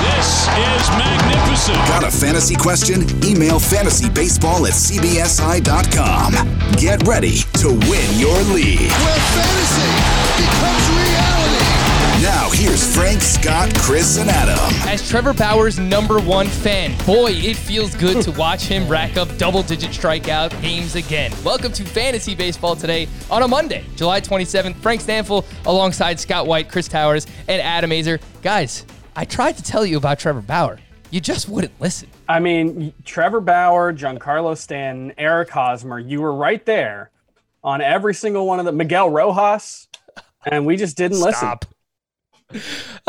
This is magnificent. Got a fantasy question? Email fantasybaseball at cbsi.com. Get ready to win your league. Where fantasy becomes reality. Now, here's Frank, Scott, Chris, and Adam. As Trevor Bauer's number one fan, boy, it feels good to watch him rack up double digit strikeout games again. Welcome to Fantasy Baseball today on a Monday, July 27th. Frank Stanfield alongside Scott White, Chris Towers, and Adam Aizer. Guys, I tried to tell you about Trevor Bauer. You just wouldn't listen. I mean, Trevor Bauer, Giancarlo Stanton, Eric Hosmer, you were right there on every single one of them. Miguel Rojas, and we just didn't Stop.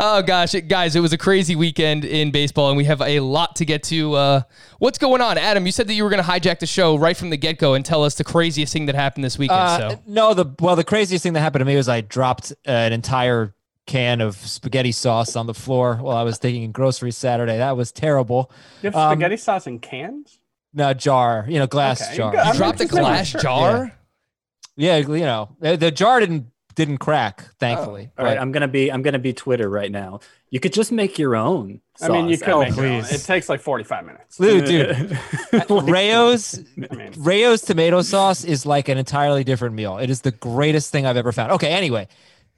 Oh gosh, it, guys, it was a crazy weekend in baseball, and we have a lot to get to. Uh, what's going on, Adam? You said that you were going to hijack the show right from the get go and tell us the craziest thing that happened this weekend. Uh, so no, the well, the craziest thing that happened to me was I dropped uh, an entire can of spaghetti sauce on the floor while I was taking groceries Saturday. That was terrible. You have Um, spaghetti sauce in cans? No jar, you know, glass Okay, jar. you got- you dropped a glass jar. Yeah, you know, the, the jar didn't didn't crack, oh, thankfully. All right, I'm gonna be I'm gonna be Twitter right now. You could just make your own. I mean, you sauce. could Oh, make your own. please. It takes like 45 minutes. Dude, dude, Rao's I mean, Rao's tomato sauce is like an entirely different meal. It is the greatest thing I've ever found. Okay, anyway,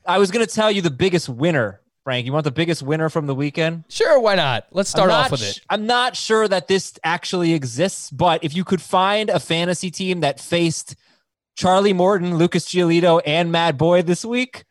I was gonna tell you the biggest winner, Frank. You want the biggest winner from the weekend? Sure, why not? Let's start I'm off not with sh- it. I'm not sure that this actually exists, but if you could find a fantasy team that faced Charlie Morton, Lucas Giolito, and Matt Boyd this week,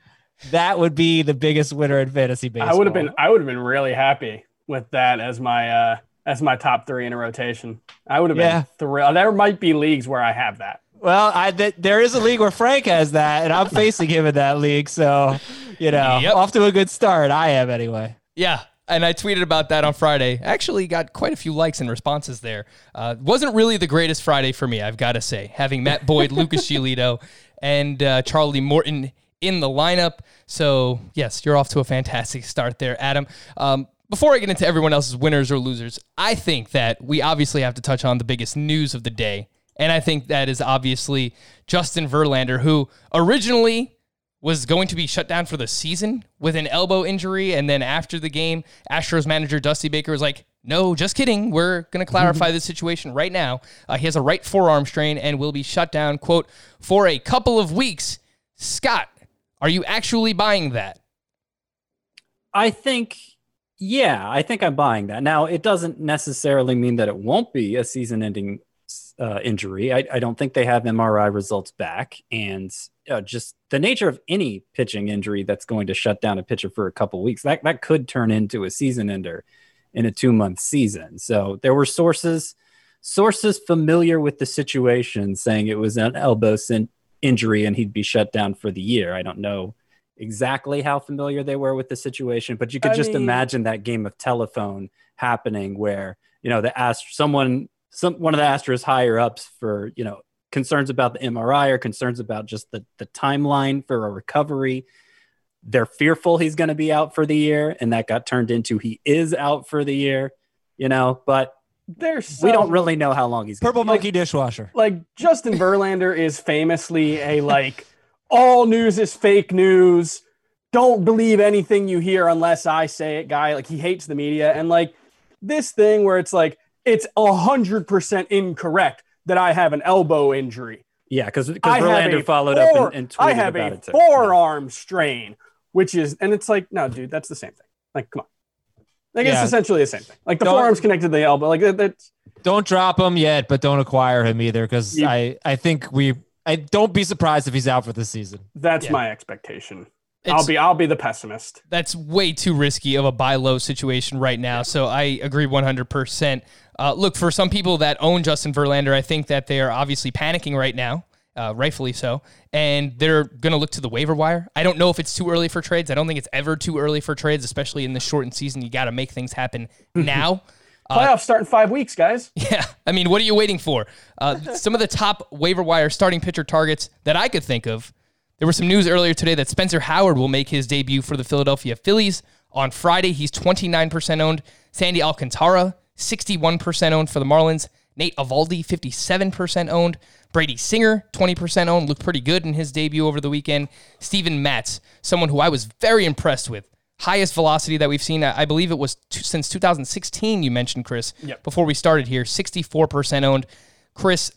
that would be the biggest winner in fantasy baseball. I would have been I would have been really happy with that as my uh as my top three in a rotation. I would have Yeah. been thrilled. There might be leagues where I have that. Well, I th- there is a league where Frank has that, and I'm facing him in that league, so you know, Yep. off to a good start. I am anyway. Yeah. And I tweeted about that on Friday. Actually, got quite a few likes and responses there. Uh, wasn't really the greatest Friday for me, I've got to say. Having Matt Boyd, Lucas Giolito, and uh, Charlie Morton in the lineup. So, yes, you're off to a fantastic start there, Adam. Um, before I get into everyone else's winners or losers, I think that we obviously have to touch on the biggest news of the day. And I think that is obviously Justin Verlander, who originally was going to be shut down for the season with an elbow injury. And then after the game, Astros manager Dusty Baker was like, no, just kidding. We're going to clarify this situation right now. Uh, he has a right forearm strain and will be shut down, quote, for a couple of weeks. Scott, are you actually buying that? I think, yeah, I think I'm buying that. Now, it doesn't necessarily mean that it won't be a season-ending uh, injury. I, I don't think they have MRI results back, and uh, just the nature of any pitching injury that's going to shut down a pitcher for a couple weeks that that could turn into a season ender in a two-month season. So there were sources sources familiar with the situation saying it was an elbow sin- injury and he'd be shut down for the year. I don't know exactly how familiar they were with the situation, but you could I just mean- imagine that game of telephone happening where, you know, the Ast- someone, some, one of the Astros higher ups for, you know, concerns about the MRI or concerns about just the, the timeline for a recovery. They're fearful he's going to be out for the year. And that got turned into he is out for the year, you know, but There's we don't really know how long he's Purple monkey dishwasher. like Justin Verlander is famously a like all news is fake news. Don't believe anything you hear unless I say it guy. Like he hates the media and like this thing where it's like it's a hundred percent incorrect that I have an elbow injury. Yeah, because I have Verlander a followed fore- up and, and tweeted I have about a it too. forearm strain, which is and it's like no, dude, that's the same thing. Like, come on. Like Yeah. it's essentially the same thing. Like the Don't- forearm's connected to the elbow. Like that. that's Don't drop him yet, but don't acquire him either because You- I I think we I don't be surprised if he's out for the season. that's Yeah. my expectation. I'll be I'll be the pessimist. that's way too risky of a buy low situation right now. So I agree 100%. Uh, look, for some people that own Justin Verlander, I think that they are obviously panicking right now, uh, rightfully so, and they're going to look to the waiver wire. I don't know if it's too early for trades. I don't think it's ever too early for trades, especially in the shortened season. You got to make things happen now. Playoffs start in five weeks, guys. Yeah, I mean, what are you waiting for? Uh, some of the top waiver wire starting pitcher targets that I could think of. There was some news earlier today that Spencer Howard will make his debut for the Philadelphia Phillies on Friday. He's 29% owned. Sandy Alcantara, 61% owned for the Marlins. Nate Eovaldi, 57% owned. Brady Singer, 20% owned, looked pretty good in his debut over the weekend. Steven Matz, someone who I was very impressed with. Highest velocity that we've seen, I believe it was t- since 2016, you mentioned, Chris, Yep. before we started here, 64% owned. Chris,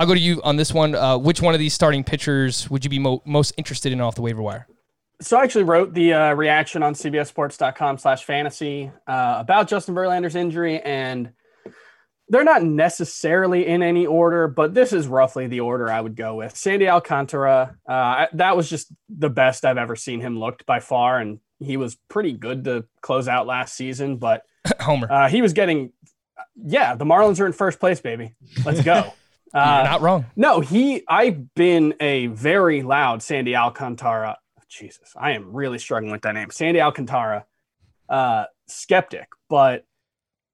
I'll go to you on this one. Uh, which one of these starting pitchers would you be mo- most interested in off the waiver wire? So I actually wrote the uh, reaction on CBSSports.com slash fantasy uh, about Justin Verlander's injury, and they're not necessarily in any order, but this is roughly the order I would go with. Sandy Alcantara, uh, I- that was just the best I've ever seen him looked by far, and he was pretty good to close out last season, but Homer. uh, he was getting, yeah, the Marlins are in first place, baby. Let's go. Uh, not wrong. no, he. I've been a very loud Sandy Alcantara. Jesus, I am really struggling with that name, Sandy Alcantara. Uh, skeptic, but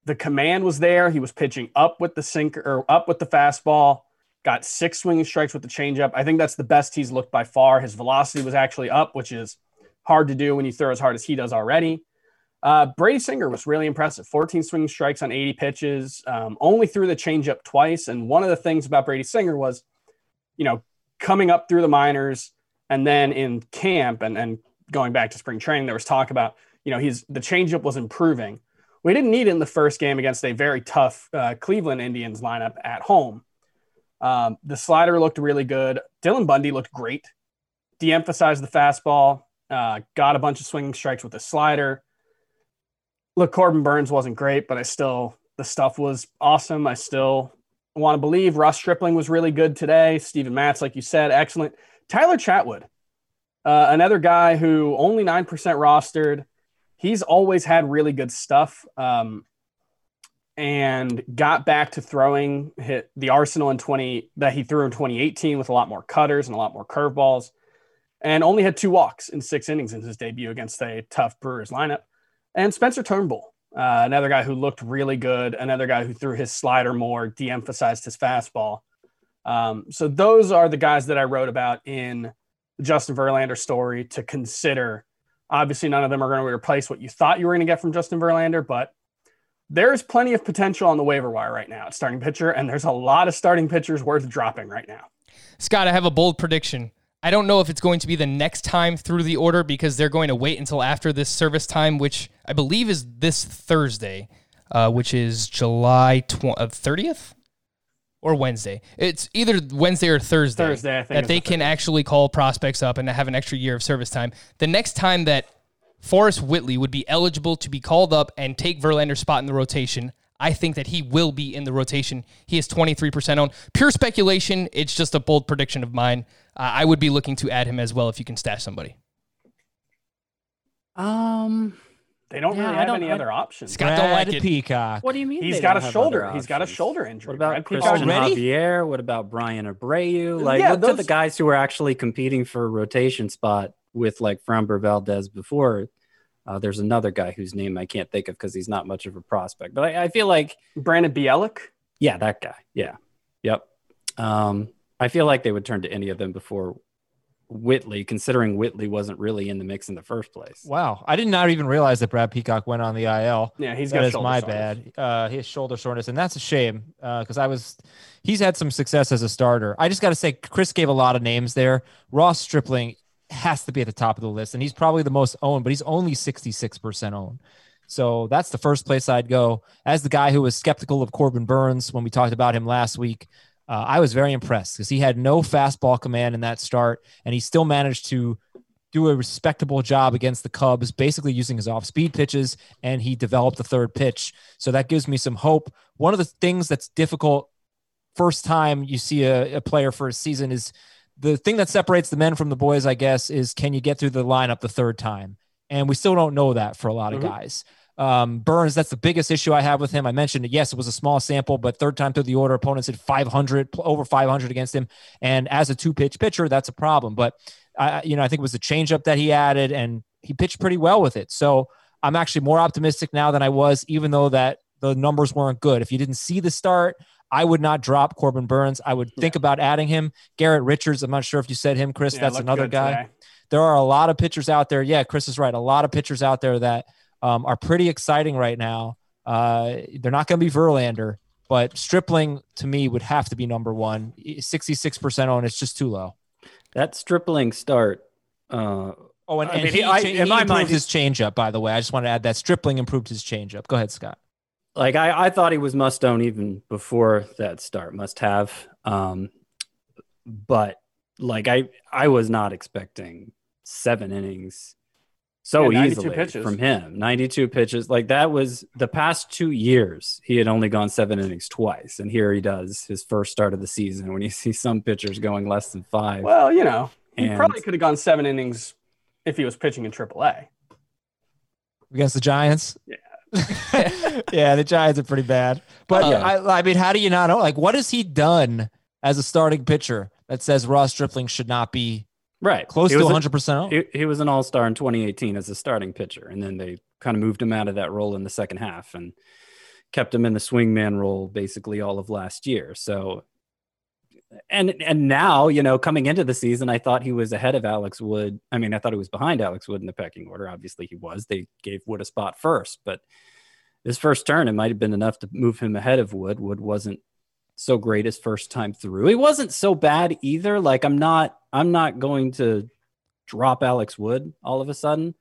the command was there. He was pitching up with the sinker or up with the fastball. Got six swinging strikes with the changeup. I think that's the best he's looked by far. His velocity was actually up, which is hard to do when you throw as hard as he does already. Uh, Brady Singer was really impressive. 14 swinging strikes on 80 pitches, um, only threw the changeup twice. And one of the things about Brady Singer was, you know, coming up through the minors and then in camp and, and going back to spring training, there was talk about, you know, he's the changeup was improving. We didn't need it in the first game against a very tough uh, Cleveland Indians lineup at home. Um, the slider looked really good. Dylan Bundy looked great. De emphasized the fastball, uh, got a bunch of swinging strikes with the slider look, Corbin Burnes wasn't great, but I still the stuff was awesome. I still want to believe Ross Stripling was really good today. Steven Matz, like you said, excellent. Tyler Chatwood, uh, another guy who only nine percent rostered. He's always had really good stuff, um, and got back to throwing hit the arsenal in twenty that he threw in 2018 with a lot more cutters and a lot more curveballs, and only had two walks in six innings in his debut against a tough Brewers lineup and Spencer Turnbull, uh, another guy who looked really good, another guy who threw his slider more, de-emphasized his fastball. Um, so those are the guys that I wrote about in Justin Verlander story to consider. Obviously, none of them are going to replace what you thought you were going to get from Justin Verlander, but there's plenty of potential on the waiver wire right now at starting pitcher, and there's a lot of starting pitchers worth dropping right now. Scott, I have a bold prediction. I don't know if it's going to be the next time through the order because they're going to wait until after this service time, which I believe is this Thursday, uh, which is July uh, thirtieth or Wednesday. It's either Wednesday or Thursday. Thursday, that they the can actually call prospects up and have an extra year of service time. The next time that Forrest Whitley would be eligible to be called up and take Verlander's spot in the rotation. I think that he will be in the rotation. He is 23% owned. Pure speculation. It's just a bold prediction of mine. Uh, I would be looking to add him as well if you can stash somebody. Um, They don't Yeah, really I have don't- any I- other options. Scott don't like it. Peacock. what do you mean? He's they got a shoulder. He's got a shoulder injury. What about Brad Christian Peacock- Already? Javier? What about Bryan Abreu? Like, Yeah, look to those- the guys who are actually competing for a rotation spot with like Framber Valdez before. Uh, there's another guy whose name I can't think of because he's not much of a prospect. But I, I feel like, Brandon Bielak. yeah, that guy. Yeah. Yep. Um, I feel like they would turn to any of them before Whitley, considering Whitley wasn't really in the mix in the first place. Wow, I did not even realize that Brad Peacock went on the IL. Yeah, he's That got is my soreness. bad. Uh, his shoulder soreness, and that's a shame because I was. He's had some success as a starter. I just got to say, Chris gave a lot of names there. Ross Stripling has to be at the top of the list, and he's probably the most owned, but he's only sixty six percent owned. So that's the first place I'd go. As the guy who was skeptical of Corbin Burnes when we talked about him last week, uh, I was very impressed because he had no fastball command in that start, and he still managed to do a respectable job against the Cubs, basically using his off speed pitches, and he developed the third pitch. So that gives me some hope. One of the things that's difficult first time you see a, a player for a season is the thing that separates the men from the boys, I guess, is can you get through the lineup the third time? And we still don't know that for a lot of Mhm. guys. Um, Burnes, that's the biggest issue I have with him. I mentioned it. Yes, it was a small sample, but third time through the order, opponents hit 500, over 500 against him. And as a two pitch pitcher, that's a problem. But I, you know, I think it was the changeup that he added, and he pitched pretty well with it. So I'm actually more optimistic now than I was, even though that the numbers weren't good. If you didn't see the start, I would not drop Corbin Burnes. I would think about adding him. Garrett Richards, I'm not sure if you said him, Chris. Yeah, that's another guy today. There are a lot of pitchers out there. Yeah, Chris is right. A lot of pitchers out there that um, are pretty exciting right now. Uh, they're not going to be Verlander, but Stripling to me would have to be number one. 66% on it's just too low. That Stripling start. Uh, Oh, and, I mean, he, he- I- cha- in he my improved mind, his changeup, by the way. I just want to add that Stripling improved his changeup. Go ahead, Scott. like I, I thought he was must own even before that start, must have. Um, but like I, I was not expecting seven innings so Yeah, 92 easily pitches. from him. 92 pitches. Like that was the past two years. He had only gone seven innings twice. And here he does his first start of the season when you see some pitchers going less than five. Well, you know, he And- probably could have gone seven innings if he was pitching in AAA. Against the Giants? Yeah. yeah, the Giants are pretty bad. But Yeah. I, I mean, how do you not know? Like, what has he done as a starting pitcher that says Ross Stripling should not be right. close He to a- 100% owned? He, he was an all-star in 2018 as a starting pitcher, and then they kind of moved him out of that role in the second half and kept him in the swingman role basically all of last year. So, and and now you know coming into the season, I thought he was ahead of Alex Wood. I mean, I thought he was behind Alex Wood in the pecking order. Obviously, he was. They gave Wood a spot first, but his first turn, it might have been enough to move him ahead of Wood. Wood wasn't so great his first time through. He wasn't so bad either. Like I'm not, I'm not going to drop Alex Wood all of a sudden.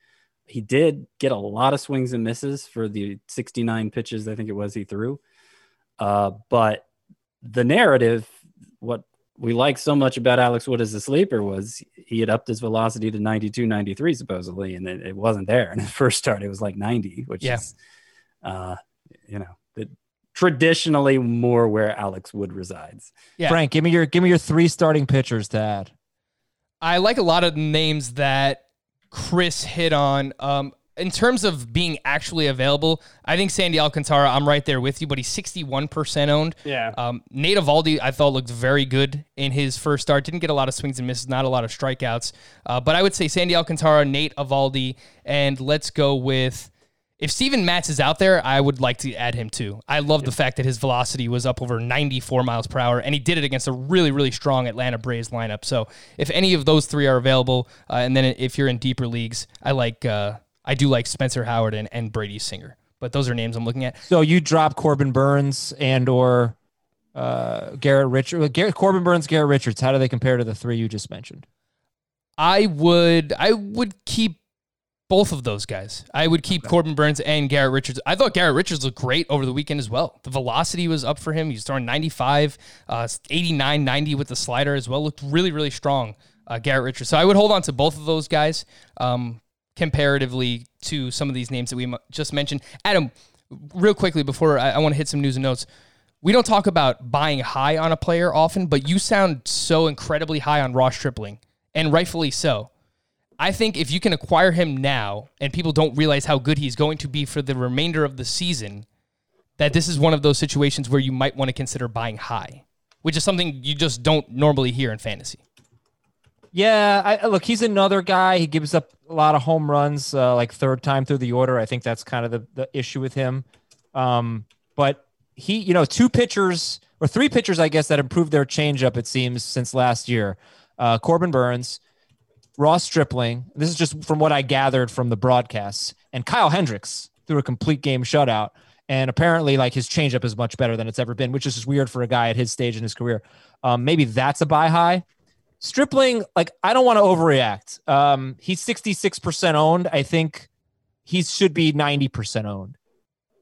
He did get a lot of swings and misses for the 69 pitches, I think it was he threw. Uh, but the narrative, what we like so much about Alex Wood as a sleeper was he had upped his velocity to 92, 93 supposedly, and it, it wasn't there. In his first start, it was like 90, which Yeah. is, uh, you know, the, traditionally more where Alex Wood resides. Yeah. Frank, give me your give me your three starting pitchers to add. I like a lot of names that Chris hit on. Um, in terms of being actually available, I think Sandy Alcantara, I'm right there with you, but he's 61% owned. Yeah. Um, Nate Eovaldi, I thought looked very good in his first start. Didn't get a lot of swings and misses, not a lot of strikeouts. Uh, but I would say Sandy Alcantara, Nate Eovaldi, and let's go with. If Steven Matz is out there, I would like to add him too. I love the fact that his velocity was up over 94 miles per hour, and he did it against a really, really strong Atlanta Braves lineup. So if any of those three are available, uh, and then if you're in deeper leagues, I like, uh, I do like Spencer Howard and, and Brady Singer. But those are names I'm looking at. So you drop Corbin Burnes and or uh, Garrett Richards. Garrett, Corbin Burnes, Garrett Richards. How do they compare to the three you just mentioned? I would I would keep both of those guys. I would keep Corbin Burnes and Garrett Richards. I thought Garrett Richards looked great over the weekend as well. The velocity was up for him. He was throwing 95, uh, 89, 90 with the slider as well. Looked really, really strong, uh, Garrett Richards. So I would hold on to both of those guys um, comparatively to some of these names that we just mentioned. Adam, real quickly before I, I want to hit some news and notes. We don't talk about buying high on a player often, but you sound so incredibly high on Ross Stripling, and rightfully so. I think if you can acquire him now and people don't realize how good he's going to be for the remainder of the season, that this is one of those situations where you might want to consider buying high, which is something you just don't normally hear in fantasy. Yeah, I, look, he's another guy. He gives up a lot of home runs, uh, like third time through the order. I think that's kind of the, the issue with him. Um, but he, you know, two pitchers or three pitchers, I guess, that improved their changeup, it seems, since last year. Uh, Corbin Burnes, Ross Stripling. This is just from what I gathered from the broadcasts, and Kyle Hendricks threw a complete game shutout. And apparently, like his changeup is much better than it's ever been, which is just weird for a guy at his stage in his career. Um, maybe that's a buy high. Stripling, like I don't want to overreact. Um, he's 66% owned. I think he should be 90% owned.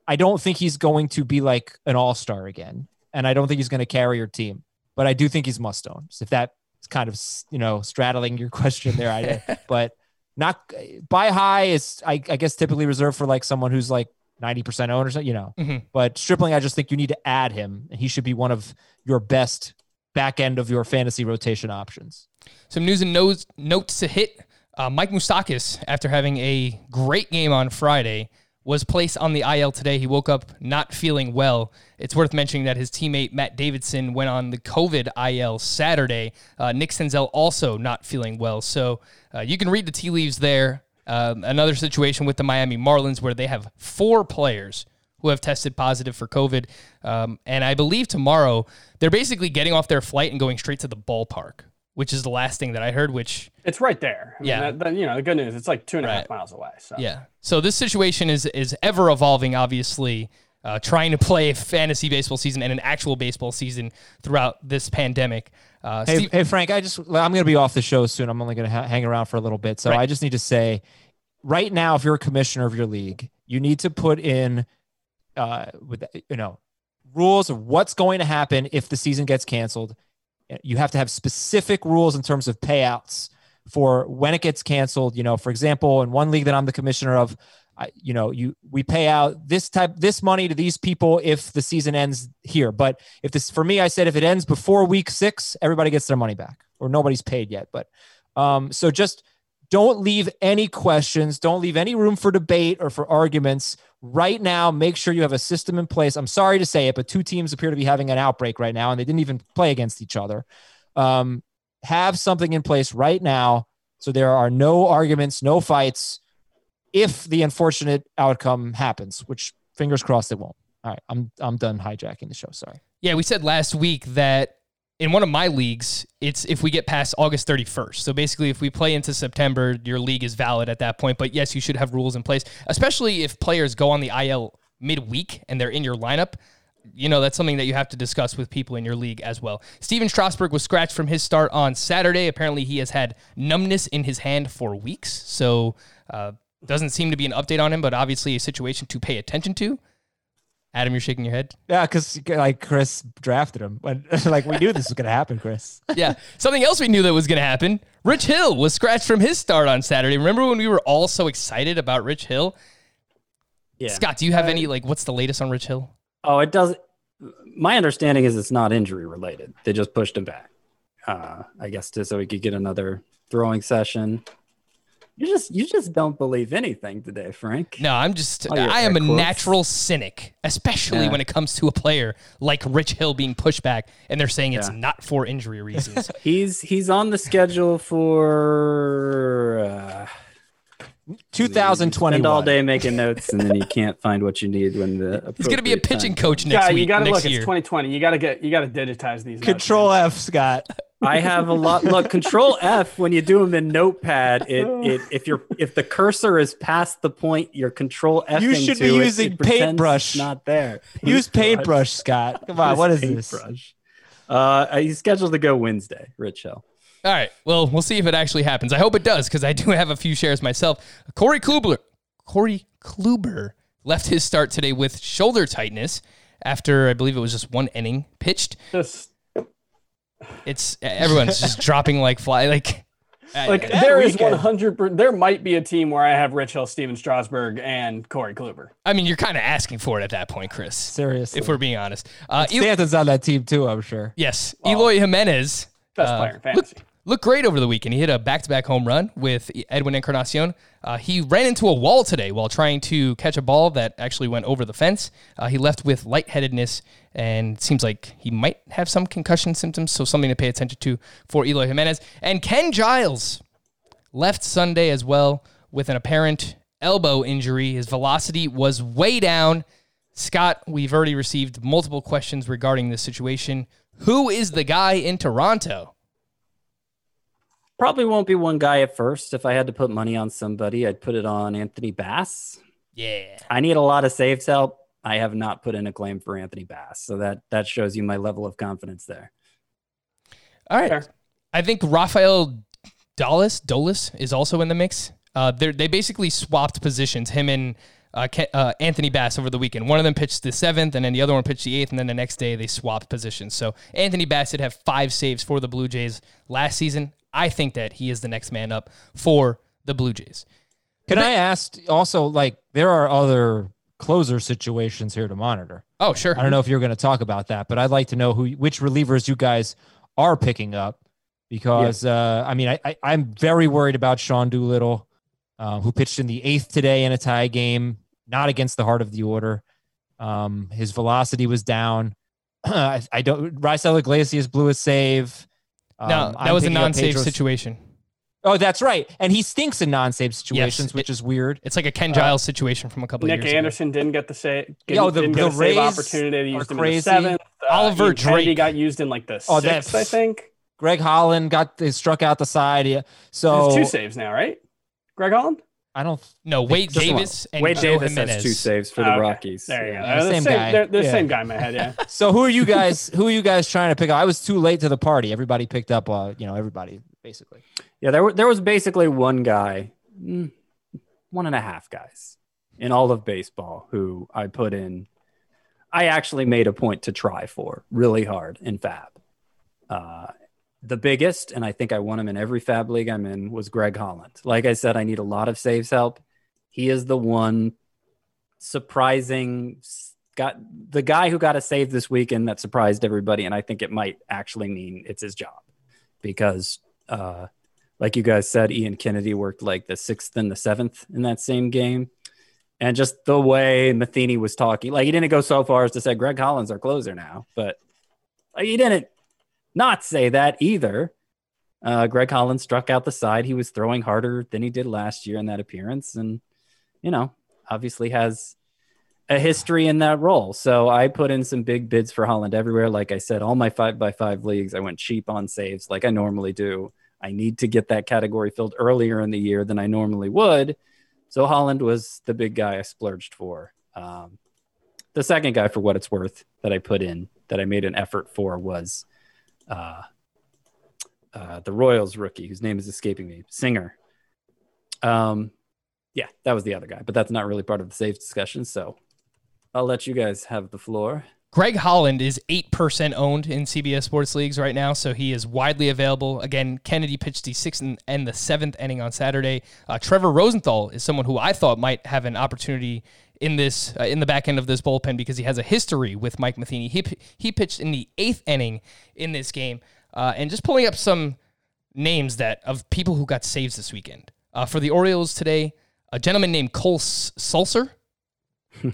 I don't think he's going to be like an all-star again. And I don't think he's going to carry your team. But I do think he's must own. If if that's kind of you know straddling your question there, I but not buy high is I, I guess typically reserved for like someone who's like 90% owned or something, you know. Mhm. But Stripling, I just think you need to add him. and He should be one of your best back end of your fantasy rotation options. Some news and notes, notes to hit. Uh, Mike Moustakas, after having a great game on Friday, was placed on the IL today. He woke up not feeling well. It's worth mentioning that his teammate Matt Davidson went on the COVID IL Saturday. Uh, Nick Senzel also not feeling well. So uh, you can read the tea leaves there. Um, another situation with the Miami Marlins where they have four players who have tested positive for COVID. Um, and I believe tomorrow they're basically getting off their flight and going straight to the ballpark, which is the last thing that I heard, which It's right there. I mean, Yeah. That, that- you know, the good news, it's like two and a half Right. miles away. So Yeah. So this situation is is ever evolving. Obviously, uh, trying to play a fantasy baseball season and an actual baseball season throughout this pandemic. Uh, Hey, Steve- hey, Frank, I just I'm going to be off the show soon. I'm only going to ha- hang around for a little bit, so Right. I just need to say, right now, if you're a commissioner of your league, you need to put in, uh, with you know, rules of what's going to happen if the season gets canceled. You have to have specific rules in terms of payouts for when it gets canceled. You know, for example, in one league that I'm the commissioner of, I, you know, you we pay out this type this money to these people if the season ends here. But if this for me, I said if it ends before week six, everybody gets their money back, or nobody's paid yet. But um, so just don't leave any questions, don't leave any room for debate or for arguments. Right now, make sure you have a system in place. I'm sorry to say it, but two teams appear to be having an outbreak right now, and they didn't even play against each other. Um, have something in place right now so there are no arguments, no fights if the unfortunate outcome happens, which fingers crossed it won't. All right, I'm I'm done hijacking the show. Sorry. yeah, we said last week that in one of my leagues, it's if we get past August 31st. So basically, if we play into September, your league is valid at that point. But yes, you should have rules in place, especially if players go on the IL midweek and they're in your lineup. You know, that's something that you have to discuss with people in your league as well. Stephen Strasburg was scratched from his start on Saturday. Apparently, he has had numbness in his hand for weeks. So, uh, doesn't seem to be an update on him, but obviously a situation to pay attention to. Adam, you're shaking your head. Yeah, because like Chris drafted him, when like we knew this was gonna happen, Chris. yeah. Something else we knew that was going to happen. Rich Hill was scratched from his start on Saturday. Remember when we were all so excited about Rich Hill? Yeah. Scott, do you have any like what's the latest on Rich Hill? Oh, it does. My understanding is it's not injury related. They just pushed him back. Uh, I guess to, so he could get another throwing session. You just you just don't believe anything today, Frank. No, I'm just Oh, I am a quotes. natural cynic, especially Yeah. when it comes to a player like Rich Hill being pushed back and they're saying it's Yeah. not for injury reasons. He's he's on the schedule for uh, 2021. spend all day making notes, and then you can't find what you need when the He's going to be a pitching time coach next yeah, week. you got to next look. year. It's 2020. You got to get. You got to digitize these. Control man. F, Scott. I have a lot. Look, Control F when you do them in Notepad. It, it if you're if the cursor is past the point you're Control F. You should be using paintbrush. Not there. Use paintbrush, Scott. Come on, what is this? Paintbrush. Uh, he's scheduled to go Wednesday. Rich Hill. All right. Well, we'll see if it actually happens. I hope it does because I do have a few shares myself. Corey Kluber, Corey Kluber left his start today with shoulder tightness after I believe it was just one inning pitched. Just It's everyone's just dropping like fly. Like, like that there is weekend. 100. There might be a team where I have Rich Hill, Stephen Strasburg, and Corey Kluber. I mean, you're kind of asking for it at that point, Chris. Seriously. If we're being honest. Uh, El- Stanton's on that team too, I'm sure. yes, Eloy Jimenez. Best uh, player in fantasy. looked great over the weekend. He hit a back-to-back home run with Edwin Encarnacion. Uh, he ran into a wall today while trying to catch a ball that actually went over the fence. Uh, he left with lightheadedness and seems like he might have some concussion symptoms, so something to pay attention to for Eloy Jimenez. And Ken Giles left Sunday as well with an apparent elbow injury. His velocity was way down. Scott, we've already received multiple questions regarding this situation. Who is the guy in Toronto? Probably won't be one guy at first. If I had to put money on somebody, I'd put it on Anthony Bass. Yeah. I need a lot of saves help. I have not put in a claim for Anthony Bass, so that that shows you my level of confidence there. All right. Fair. I think Rafael Dallas Dolis is also in the mix. Uh, they they basically swapped positions, him and uh, Ke- uh, Anthony Bass over the weekend. One of them pitched the seventh, and then the other one pitched the eighth, and then the next day they swapped positions. So Anthony Bass did have five saves for the Blue Jays last season. I think that he is the next man up for the Blue Jays. Can I ask also, like, there are other closer situations here to monitor. Oh, sure. I don't know if you're going to talk about that, but I'd like to know who, which relievers you guys are picking up because, uh, I mean, I, I, I'm very worried about Sean Doolittle, uh, who pitched in the eighth today in a tie game, not against the heart of the order. Um, his velocity was down. I, I don't, Raisel Iglesias blew a save. No, Um, that I'm was a non-save situation. Oh, that's right. And he stinks in non-save situations, it- which is weird. It's like a Ken Giles situation from a couple of Nick years ago. Anderson didn't get the save. Didn't, Yo, the- didn't the get a save opportunity. They are used him in crazy. the seventh. Uh, Oliver Ian Kennedy Drake. got used in like the Oh, that- sixth, I think. Greg Holland got they struck out the side. Yeah. He So has two saves now, right? Greg Holland. I don't. No, Wade Davis and Wade Joe Davis Jimenez. has two saves for the Oh, okay. Rockies. There you go. Yeah, They're the same same, guy. They're, they're the Yeah. same guy in my head. Yeah. So who are you guys? who are you guys trying to pick up? I was too late to the party. Everybody picked up. Uh, you know, everybody basically. Yeah, there were there was basically one guy, mm, one and a half guys in all of baseball who I put in. I actually made a point to try for really hard in FAAB. Uh, the biggest, and I think I won him in every FAAB league I'm in, was Greg Holland. Like I said, I need a lot of saves help. He is the one surprising got the guy who got a save this weekend that surprised everybody, and I think it might actually mean it's his job because uh, like you guys said, Ian Kennedy worked like the sixth and the seventh in that same game. And just the way Matheny was talking, like he didn't go so far as to say Greg Holland's our closer now, but he didn't not say that either. Uh, Greg Holland struck out the side. He was throwing harder than he did last year in that appearance, and you know, obviously has a history in that role. So I put in some big bids for Holland everywhere. Like I said, all my five by five leagues, I went cheap on saves like I normally do. I need to get that category filled earlier in the year than I normally would. So Holland was the big guy I splurged for. Um, the second guy, for what it's worth, that I put in that I made an effort for was uh, uh, the Royals rookie, whose name is escaping me, Singer. Um, yeah, that was the other guy, but that's not really part of the saves discussion. So I'll let you guys have the floor. Greg Holland is 8% owned in CBS Sports Leagues right now, so he is widely available. Again, Kennedy pitched the sixth and, the seventh inning on Saturday. Uh, Trevor Rosenthal is someone who I thought might have an opportunity in this uh, in the back end of this bullpen because he has a history with Mike Matheny. He, he pitched in the eighth inning in this game. Uh, and just pulling up some names that of people who got saves this weekend. Uh, for the Orioles today, a gentleman named Cole Sulser.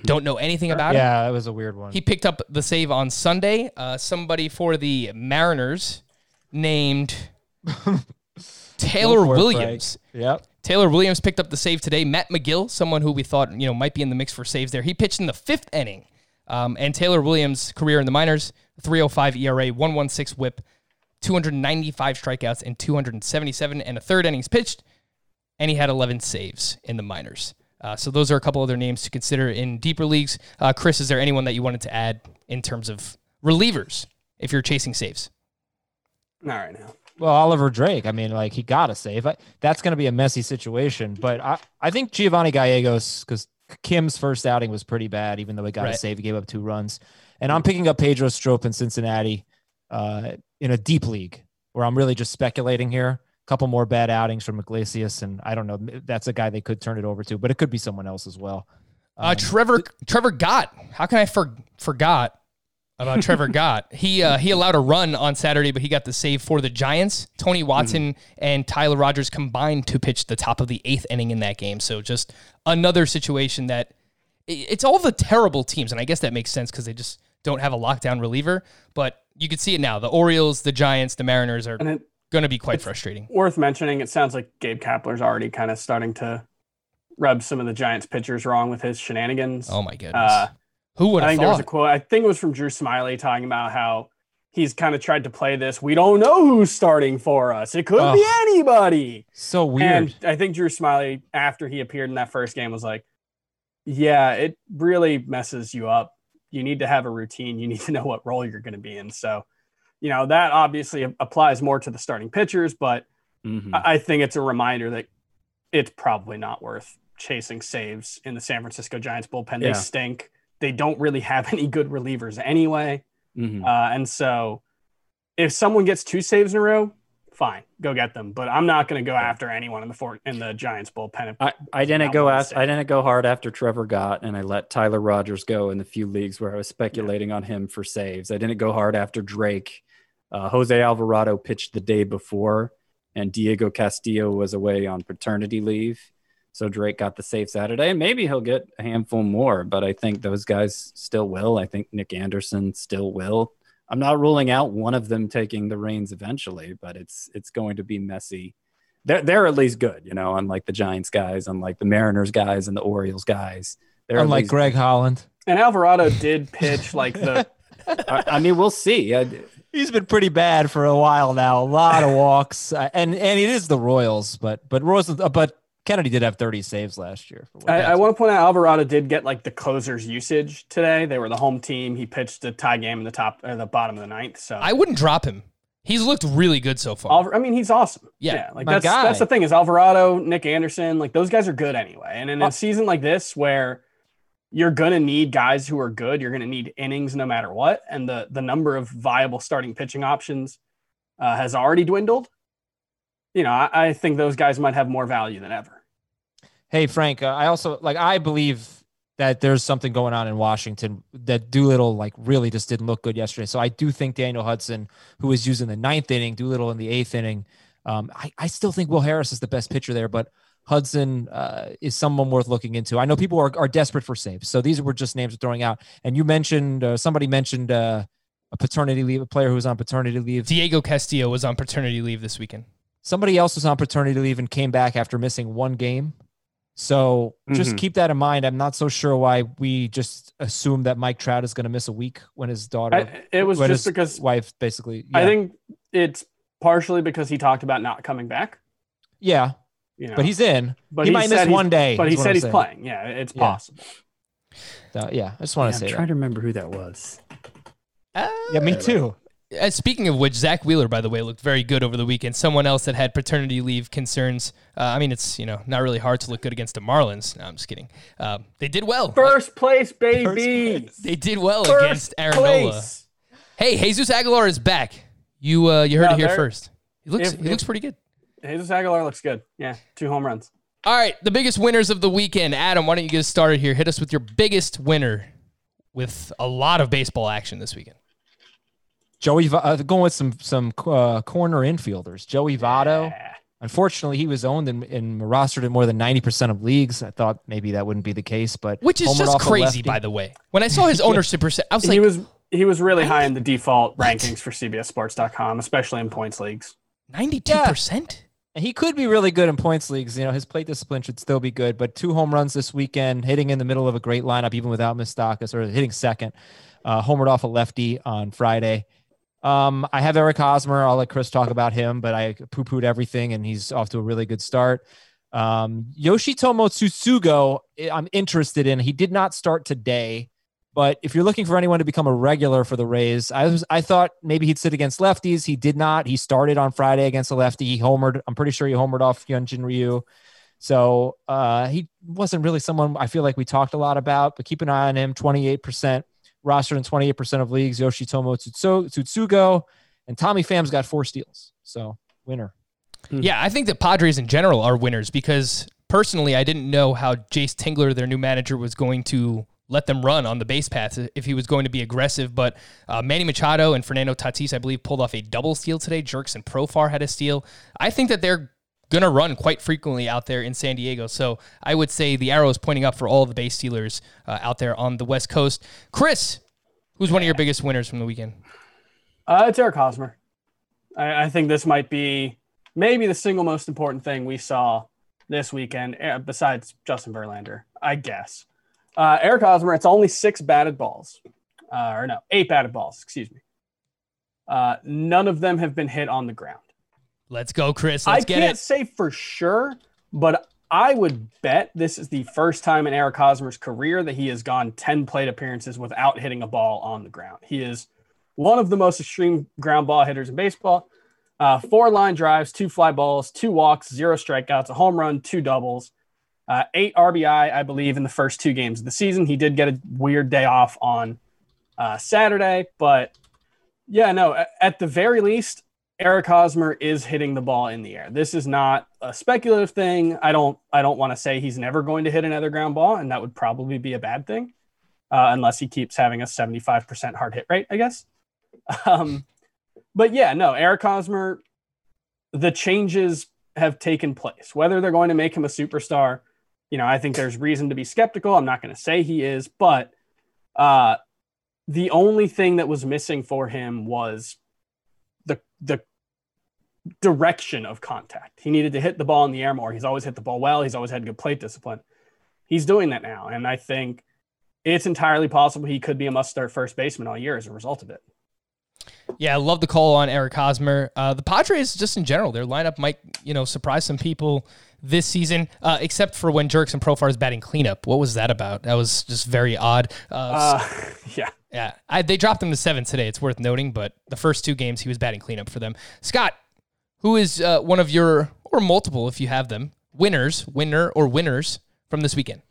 Don't know anything about him. Yeah, that was a weird one. He picked up the save on Sunday. Uh, somebody for the Mariners named Taylor Go for it, Williams. Yep. Taylor Williams picked up the save today. Matt Magill, someone who we thought you know might be in the mix for saves there, he pitched in the fifth inning. Um, and Taylor Williams' career in the minors: 3.05 ERA, 1.16 WHIP, 295 strikeouts, and 277 and a third innings pitched. And he had 11 saves in the minors. Uh, so those are a couple other names to consider in deeper leagues. Uh, Chris, is there anyone that you wanted to add in terms of relievers if you're chasing saves? Not right now. Well, Oliver Drake. I mean, like he got a save. I, that's going to be a messy situation. But I, I think Giovanni Gallegos because Kim's first outing was pretty bad, even though he got a save. He gave up two runs, and I'm picking up Pedro Strop in Cincinnati uh, in a deep league where I'm really just speculating here. A couple more bad outings from Iglesias, and I don't know. That's a guy they could turn it over to, but it could be someone else as well. Uh, Trevor Trevor Gott. How can I for, forgot about Trevor Gott? He uh, he allowed a run on Saturday, but he got the save for the Giants. Tony Watson and Tyler Rogers combined to pitch the top of the eighth inning in that game. So just another situation that it's all the terrible teams, and I guess that makes sense because they just don't have a lockdown reliever. But you can see it now. The Orioles, the Giants, the Mariners are And it, going to be quite frustrating. worth mentioning, it sounds like Gabe Kapler's already kind of starting to rub some of the Giants pitchers wrong with his shenanigans. Oh my goodness. Uh, Who would I have think there was a quote. I think it was from Drew Smyly talking about how he's kind of tried to play this. We don't know who's starting for us. It could be anybody. So weird. And I think Drew Smyly, after he appeared in that first game, was like, "Yeah, it really messes you up. You need to have a routine. You need to know what role you're going to be in." So, you know, that obviously applies more to the starting pitchers, but Mhm. I think it's a reminder that it's probably not worth chasing saves in the San Francisco Giants bullpen. Yeah. They stink. They don't really have any good relievers anyway. Mhm. Uh, and so if someone gets two saves in a row, fine. go get them. But I'm not going to go after anyone in the fort in the Giants bullpen. I, I didn't go after, I didn't go hard after Trevor Gott, and I let Tyler Rogers go in the few leagues where I was speculating on him for saves. I didn't go hard after Drake. Uh, Jose Alvarado pitched the day before, and Diego Castillo was away on paternity leave. So Drake got the save Saturday, and maybe he'll get a handful more. But I think those guys still will. I think Nick Anderson still will. I'm not ruling out one of them taking the reins eventually, but it's it's going to be messy. They're they're at least good, you know, unlike the Giants guys, unlike the Mariners guys and the Orioles guys. They're at Unlike least- Greg Holland. And Alvarado did pitch like the I, I mean, we'll see. I, He's been pretty bad for a while now. A lot of walks, uh, and and it is the Royals, but but Royals, uh, but Kennedy did have 30 saves last year. for what I, I want to point out Alvarado did get like the closer's usage today. They were the home team. He pitched a tie game in the top or the bottom of the ninth. So I wouldn't drop him. He's looked really good so far. Alvar- I mean, he's awesome. Yeah, like my that's guy. that's the thing is Alvarado, Nick Anderson, like those guys are good anyway. And in a Uh, season like this where you're gonna need guys who are good, you're gonna need innings no matter what, and the the number of viable starting pitching options uh, has already dwindled. You know, I, I think those guys might have more value than ever. Hey Frank, uh, I also like I believe that there's something going on in Washington that Doolittle like really just didn't look good yesterday. So I do think Daniel Hudson, who was using the ninth inning, Doolittle in the eighth inning. Um, I, I still think Will Harris is the best pitcher there, but Hudson uh, is someone worth looking into. I know people are, are desperate for saves, so these were just names we're throwing out. And you mentioned uh, somebody mentioned uh, a paternity leave, a player who was on paternity leave. Diego Castillo was on paternity leave this weekend. Somebody else was on paternity leave and came back after missing one game. So just Mhm. keep that in mind. I'm not so sure why we just assume that Mike Trout is going to miss a week when his daughter, I, it was when just his because wife basically. I think it's partially because he talked about not coming back. yeah, You know, but he's in. but he might miss one day. But he said he's saying. playing. Yeah, it's Yeah. possible. So, yeah, I just want I'm to say trying that. to remember who that was. Yeah, me too. Uh, speaking of which, Zack Wheeler, by the way, looked very good over the weekend. Someone else that had paternity leave concerns. Uh, I mean, it's you know not really hard to look good against the Marlins. No, I'm just kidding. Uh, they did well. First place, baby. They did well First against Aaron Hey, Jesus Aguilar is back. You uh, you heard No, it here first. He looks if- he looks pretty good. Jesus Aguilar looks good. Yeah, two home runs. All right, the biggest winners of the weekend. Adam, why don't you get us started here? Hit us with your biggest winner with a lot of baseball action this weekend. Joey, Va- uh, going with some some uh, corner infielders. Joey Votto. Yeah. Unfortunately, he was owned and, and rostered in more than 90% of leagues. I thought maybe that wouldn't be the case, but Which is just crazy, by the way. When I saw his ownership percent, I was like, he was he was really high in the default rankings for CBSSports.com, especially in points leagues. 92%? And he could be really good in points leagues. You know, his plate discipline should still be good, but two home runs this weekend, hitting in the middle of a great lineup, even without Moustakas or hitting second, uh, homered off a lefty on Friday. Um, I have Eric Hosmer. I'll let Chris talk about him, but I poo pooed everything and he's off to a really good start. Um, Yoshitomo Tsutsugo, I'm interested in. He did not start today, but if you're looking for anyone to become a regular for the Rays, I was I thought maybe he'd sit against lefties. He did not. He started on Friday against a lefty. He homered. I'm pretty sure he homered off Hyunjin Ryu. So uh, he wasn't really someone I feel like we talked a lot about, but keep an eye on him. 28% rostered in 28% of leagues. Yoshitomo Tsutsugo and Tommy Pham's got four steals. So winner. Yeah, I think that Padres in general are winners because personally, I didn't know how Jayce Tingler, their new manager, was going to let them run on the base paths if he was going to be aggressive. But uh, Manny Machado and Fernando Tatis, I believe, pulled off a double steal today. Jurickson Profar had a steal. I think that they're going to run quite frequently out there in San Diego. So I would say the arrow is pointing up for all the base stealers uh, out there on the West Coast. Chris, who's one of your biggest winners from the weekend? Uh, it's Eric Hosmer. I, I think this might be maybe the single most important thing we saw this weekend, eh, besides Justin Verlander, I guess. Uh, Eric Hosmer, it's only six batted balls, uh, or no, eight batted balls, excuse me. Uh, none of them have been hit on the ground. Let's go, Chris. Let's I can't it. say for sure, but I would bet this is the first time in Eric Hosmer's career that he has gone 10 plate appearances without hitting a ball on the ground. He is one of the most extreme ground ball hitters in baseball. Uh, four line drives, two fly balls, two walks, zero strikeouts, a home run, two doubles, uh, eight RBI, I believe, in the first two games of the season. He did get a weird day off on uh, Saturday, but yeah, no, at the very least, Eric Hosmer is hitting the ball in the air. This is not a speculative thing. I don't I don't want to say he's never going to hit another ground ball, and that would probably be a bad thing, uh, unless he keeps having a 75% hard hit rate, I guess. Um, but yeah, no, Eric Hosmer, the changes have taken place. Whether they're going to make him a superstar, you know, I think there's reason to be skeptical. I'm not going to say he is, but uh, the only thing that was missing for him was the the direction of contact. He needed to hit the ball in the air more. He's always hit the ball well. He's always had good plate discipline. He's doing that now, and I think it's entirely possible he could be a must-start first baseman all year as a result of it. Yeah, I love the call on Eric Hosmer. Uh, the Padres, just in general, their lineup might you know surprise some people this season, uh, except for when Jurickson Profar is batting cleanup. What was that about? That was just very odd. Uh, Uh, yeah. yeah, I, they dropped him to seven today. It's worth noting, but the first two games he was batting cleanup for them. Scott, who is uh, one of your or multiple, if you have them, winners, winner or winners from this weekend?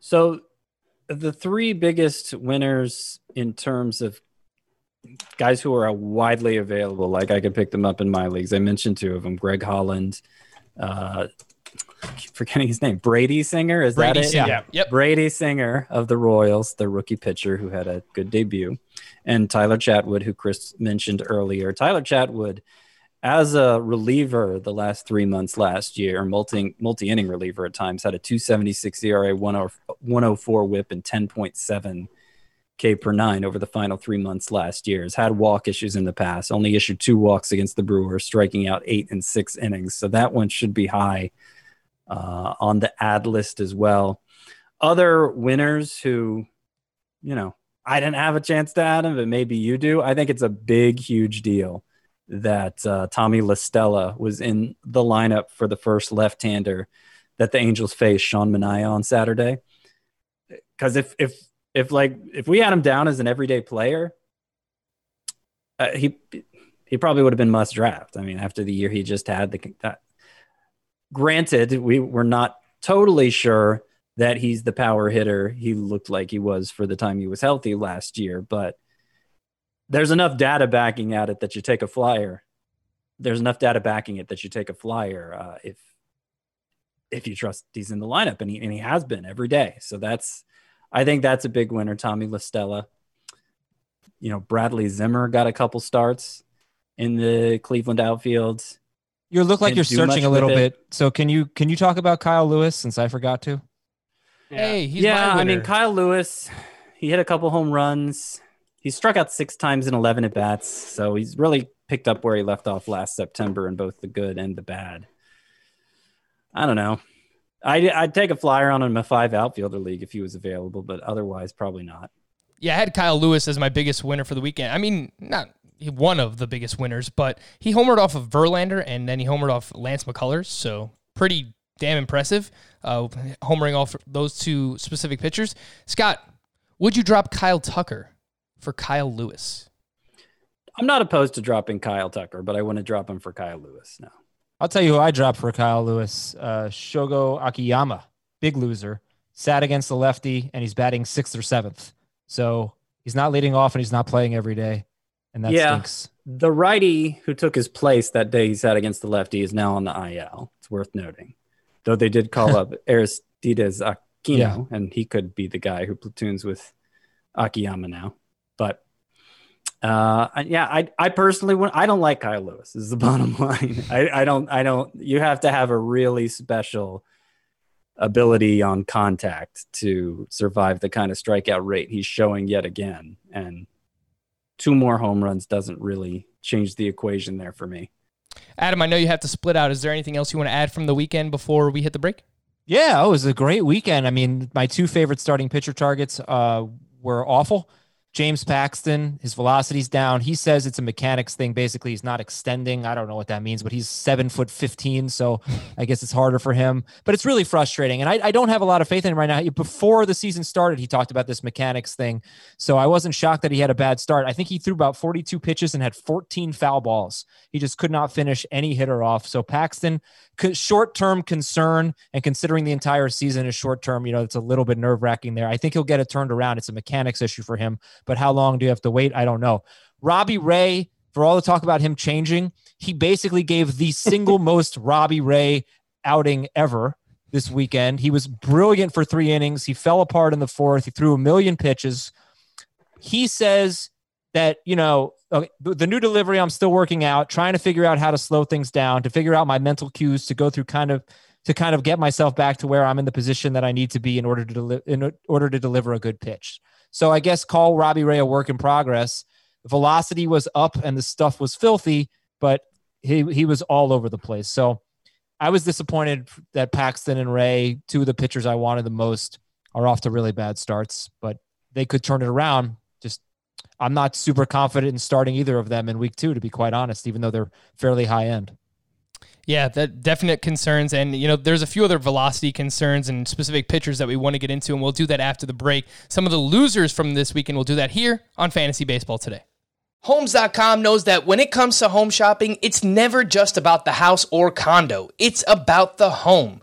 So the three biggest winners in terms of guys who are widely available, like I could pick them up in my leagues. I mentioned two of them: Greg Holland, uh, forgetting his name, Brady Singer. Is Brady that it? Singer. Yeah. Yep. Brady Singer of the Royals, the rookie pitcher who had a good debut, and Tyler Chatwood, who Chris mentioned earlier. Tyler Chatwood, as a reliever, the last three months last year, multi multi inning reliever at times, had a 276 ERA, 104 WHIP, and 10.7 K per nine over the final three months last year. Has had walk issues in the past. Only issued two walks against the Brewers, striking out eight and six innings. So that one should be high uh, on the add list as well. Other winners who, you know, I didn't have a chance to add them, but maybe you do. I think it's a big, huge deal that uh, Tommy La Stella was in the lineup for the first left-hander that the Angels faced, Sean Manaea on Saturday. Because if if if like if we had him down as an everyday player, uh, he he probably would have been must draft. I mean, after the year he just had, the that, granted, we were not totally sure that he's the power hitter he looked like he was for the time he was healthy last year, but there's enough data backing at it that you take a flyer. There's enough data backing it that you take a flyer uh, if if you trust he's in the lineup, and he and he has been every day. So that's I think that's a big winner. Tommy La Stella. You know, Bradley Zimmer got a couple starts in the Cleveland outfield. You look like Didn't you're searching a little bit. So can you can you talk about Kyle Lewis since I forgot to? Hey, he's yeah, my I mean. Kyle Lewis, he hit a couple home runs. He struck out six times in 11 at bats, so he's really picked up where he left off last September in both the good and the bad. I don't know. I, I'd take a flyer on him in a five outfielder league if he was available, but otherwise, probably not. Yeah, I had Kyle Lewis as my biggest winner for the weekend. I mean, not one of the biggest winners, but he homered off of Verlander and then he homered off Lance McCullers. So pretty damn impressive. Uh, homering off those two specific pitchers. Scott, would you drop Kyle Tucker for Kyle Lewis? I'm not opposed to dropping Kyle Tucker, but I wouldn't drop him for Kyle Lewis. No. I'll tell you who I dropped for Kyle Lewis. Uh, Shogo Akiyama, big loser, sat against the lefty, and he's batting sixth or seventh. So he's not leading off, and he's not playing every day, and that Yeah. stinks. The righty who took his place that day he sat against the lefty is now on the IL. It's worth noting. Though they did call up Aristides Aquino, Yeah. and he could be the guy who platoons with Akiyama now. But uh, yeah, I I personally would- I don't like Kyle Lewis. Is the bottom line. I, I don't I don't. You have to have a really special ability on contact to survive the kind of strikeout rate he's showing yet again, and two more home runs doesn't really change the equation there for me. Adam, I know you have to split out. Is there anything else you want to add from the weekend before we hit the break? Yeah, it was a great weekend. I mean, my two favorite starting pitcher targets uh, were awful. James Paxton, his velocity's down. He says it's a mechanics thing. Basically, he's not extending. I don't know what that means, but he's seven foot 15. So I guess it's harder for him. But it's really frustrating. And I, I don't have a lot of faith in him right now. Before the season started, he talked about this mechanics thing. So I wasn't shocked that he had a bad start. I think he threw about 42 pitches and had 14 foul balls. He just could not finish any hitter off. So Paxton, short term concern, and considering the entire season is short term, you know, it's a little bit nerve wracking there. I think he'll get it turned around. It's a mechanics issue for him, but how long do you have to wait? I don't know. Robbie Ray, for all the talk about him changing, he basically gave the single most Robbie Ray outing ever this weekend. He was brilliant for three innings. He fell apart in the fourth. He threw a million pitches. He says that, you know, okay, the new delivery, I'm still working out, trying to figure out how to slow things down, to figure out my mental cues, to go through kind of to kind of get myself back to where I'm in the position that I need to be in order to deli- in order to deliver a good pitch. So I guess call Robbie Ray a work in progress. The velocity was up and the stuff was filthy, but he he was all over the place. So I was disappointed that Paxton and Ray, two of the pitchers I wanted the most, are off to really bad starts, but they could turn it around. Just I'm not super confident in starting either of them in week two, to be quite honest, even though they're fairly high end. Yeah, that definite concerns, and you know, there's a few other velocity concerns and specific pitchers that we want to get into, and we'll do that after the break. Some of the losers from this weekend, we'll do that here on Fantasy Baseball today. Homes.com knows that when it comes to home shopping, it's never just about the house or condo. It's about the home.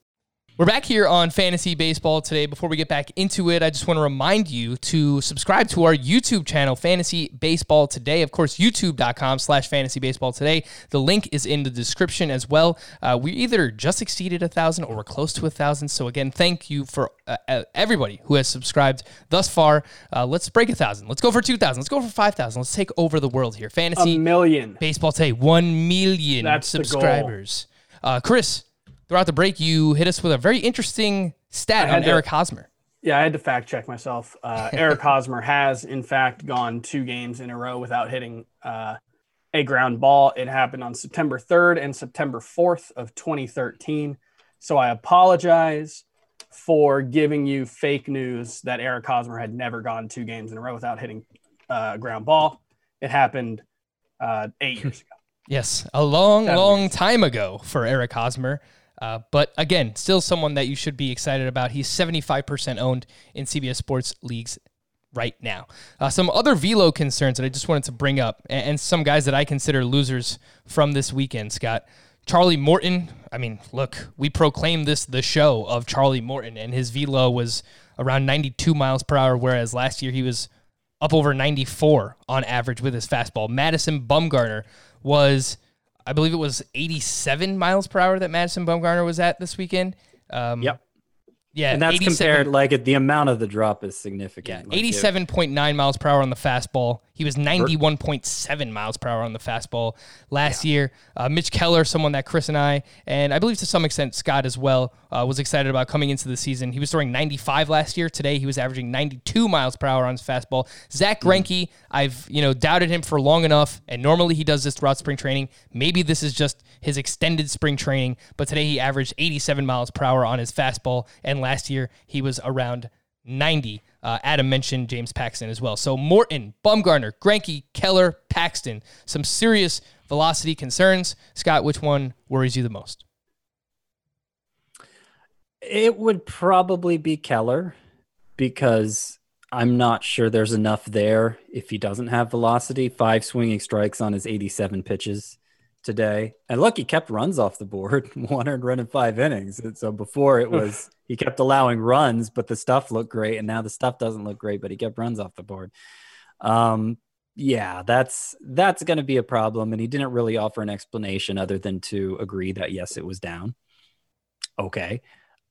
We're back here on Fantasy Baseball today. Before we get back into it, I just want to remind you to subscribe to our YouTube channel, Fantasy Baseball Today. Of course, youtube.com slash fantasy baseball today. The link is in the description as well. Uh, we either just exceeded a thousand or we're close to a thousand. So again, thank you for uh, uh, everybody who has subscribed thus far. Uh, let's break a thousand. Let's go for 2,000. Let's go for 5,000. Let's take over the world here. A Fantasy million. Baseball Today, 1 million That's subscribers. Uh, Chris, throughout the break, you hit us with a very interesting stat on to- Eric Hosmer. Yeah, I had to fact check myself. Uh, Eric Hosmer has, in fact, gone two games in a row without hitting uh, a ground ball. It happened on September 3rd and September 4th of 2013. So I apologize for giving you fake news that Eric Hosmer had never gone two games in a row without hitting uh, a ground ball. It happened uh, eight years ago. Yes, a long, Seven long years. time ago for Eric Hosmer. Uh, but again, still someone that you should be excited about. He's 75% owned in CBS Sports leagues right now. Uh, some other velo concerns that I just wanted to bring up, and, and some guys that I consider losers from this weekend, Scott. Charlie Morton. I mean, look, we proclaimed this the show of Charlie Morton, and his velo was around 92 miles per hour, whereas last year he was up over 94 on average with his fastball. Madison Bumgarner was, I believe it was 87 miles per hour that Madison Bumgarner was at this weekend. Um, Yep. Yeah, and that's compared like the amount of the drop is significant. Like, Eighty-seven point nine miles per hour on the fastball. He was ninety-one point seven miles per hour on the fastball last year. Uh, Mitch Keller, someone that Chris and I, and I believe to some extent Scott as well, uh, was excited about coming into the season. He was throwing ninety-five last year. Today he was averaging ninety-two miles per hour on his fastball. Zack Greinke, I've you know doubted him for long enough, and normally he does this throughout spring training. Maybe this is just his extended spring training, but today he averaged eighty-seven miles per hour on his fastball, and last year he was around 90. Uh, Adam mentioned James Paxton as well. So Morton, Bumgarner, Greinke, Keller, Paxton. Some serious velocity concerns. Scott, which one worries you the most? It would probably be Keller because I'm not sure there's enough there if he doesn't have velocity. Five swinging strikes on his 87 pitches today. And look, he kept runs off the board, 100 run in five innings. And so before it was he kept allowing runs, but the stuff looked great. And now the stuff doesn't look great, but he kept runs off the board. Um, yeah, that's that's going to be a problem. And he didn't really offer an explanation other than to agree that yes, it was down. Okay.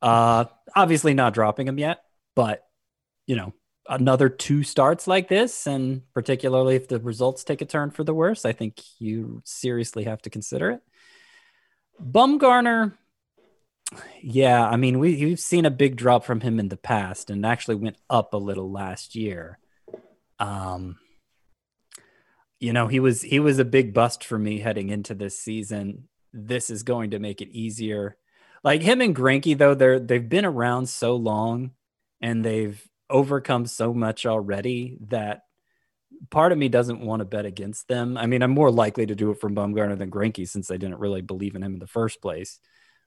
Uh, obviously not dropping him yet, but you know, another two starts like this, and particularly if the results take a turn for the worse, I think you seriously have to consider it. Bumgarner, yeah, I mean, we, we've seen a big drop from him in the past and actually went up a little last year. Um, you know, he was he was a big bust for me heading into this season. This is going to make it easier. Like him and Greinke, though, they're they've been around so long and they've overcome so much already that part of me doesn't want to bet against them. I mean, I'm more likely to do it from Bumgarner than Greinke since I didn't really believe in him in the first place.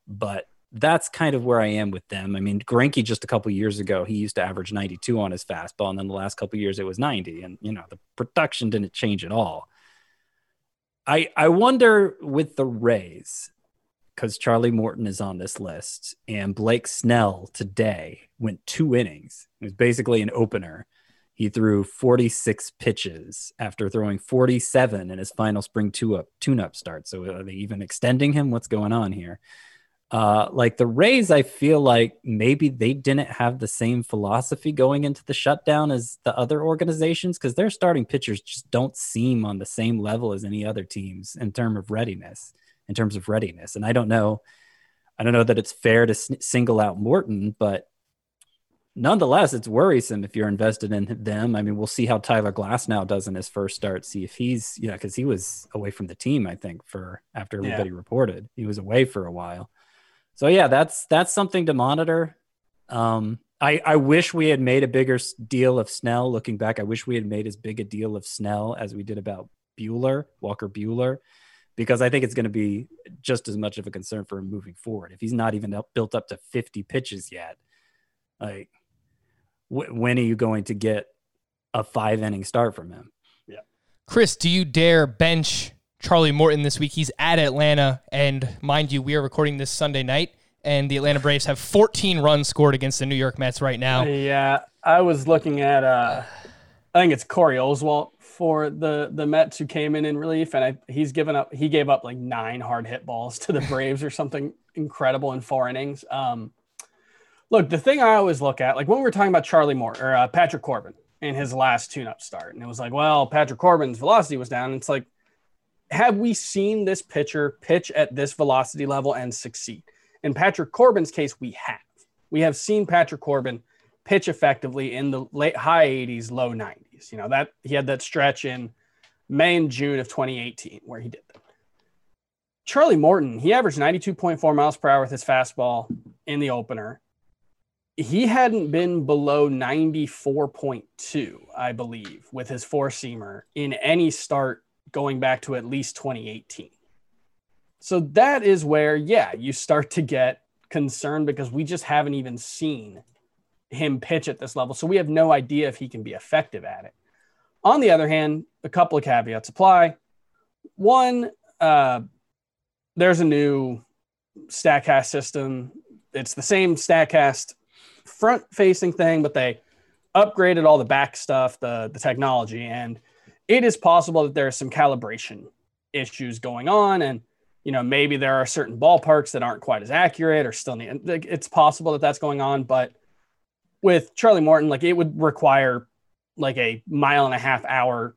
But that's kind of where I am with them. I mean, Greinke just a couple years ago, he used to average 92 on his fastball, and then the last couple years it was 90, and you know the production didn't change at all. I I wonder with the Rays because Charlie Morton is on this list, and Blake Snell today went two innings. It was basically an opener. He threw 46 pitches after throwing 47 in his final spring two-up tune-up start. So are they even extending him? What's going on here? Uh, like the Rays, I feel like maybe they didn't have the same philosophy going into the shutdown as the other organizations because their starting pitchers just don't seem on the same level as any other teams in terms of readiness. In terms of readiness, and I don't know, I don't know that it's fair to single out Morton, but nonetheless, it's worrisome if you're invested in them. I mean, we'll see how Tyler Glasnow does in his first start. See if he's, you know, because he was away from the team, I think, for after Yeah. everybody reported he was away for a while. So yeah, that's that's something to monitor. Um, I I wish we had made a bigger deal of Snell. Looking back, I wish we had made as big a deal of Snell as we did about Buehler, Walker Buehler, because I think it's going to be just as much of a concern for him moving forward. If he's not even up, built up to 50 pitches yet, like wh- when are you going to get a five inning start from him? Yeah. Chris, do you dare bench Charlie Morton this week? He's at Atlanta, and mind you, we are recording this Sunday night, and the Atlanta Braves have 14 runs scored against the New York Mets right now. Yeah, I was looking at uh I think it's Corey Oswalt for the the Mets who came in in relief, and I, he's given up. He gave up like nine hard hit balls to the Braves or something incredible in four innings. Um, look, the thing I always look at, like when we were talking about Charlie Moore or uh, Patrick Corbin in his last tune-up start, and it was like, well, Patrick Corbin's velocity was down. It's like, have we seen this pitcher pitch at this velocity level and succeed? In Patrick Corbin's case, we have. We have seen Patrick Corbin pitch effectively in the late high 80s, low 90s. You know, that he had that stretch in May and June of 2018 where he did that. Charlie Morton, he averaged 92.4 miles per hour with his fastball in the opener. He hadn't been below 94.2, I believe, with his four seamer in any start going back to at least 2018. So that is where, yeah, you start to get concerned because we just haven't even seen him pitch at this level. So we have no idea if he can be effective at it. On the other hand, a couple of caveats apply. One, uh, there's a new StatCast system. It's the same StatCast front facing thing, but they upgraded all the back stuff, the, the technology. And it is possible that there are some calibration issues going on. And, you know, maybe there are certain ballparks that aren't quite as accurate or still need, it's possible that that's going on. But with Charlie Morton, like it would require like a mile and a half hour,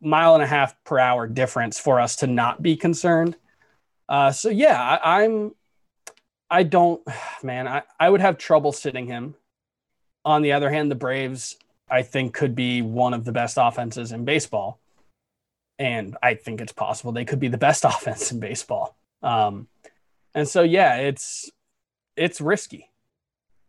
mile and a half per hour difference for us to not be concerned. Uh, so yeah, I, I'm, I don't, man, I, I would have trouble sitting him. On the other hand, the Braves, I think, could be one of the best offenses in baseball. And I think it's possible they could be the best offense in baseball. Um, and so, yeah, it's, it's risky.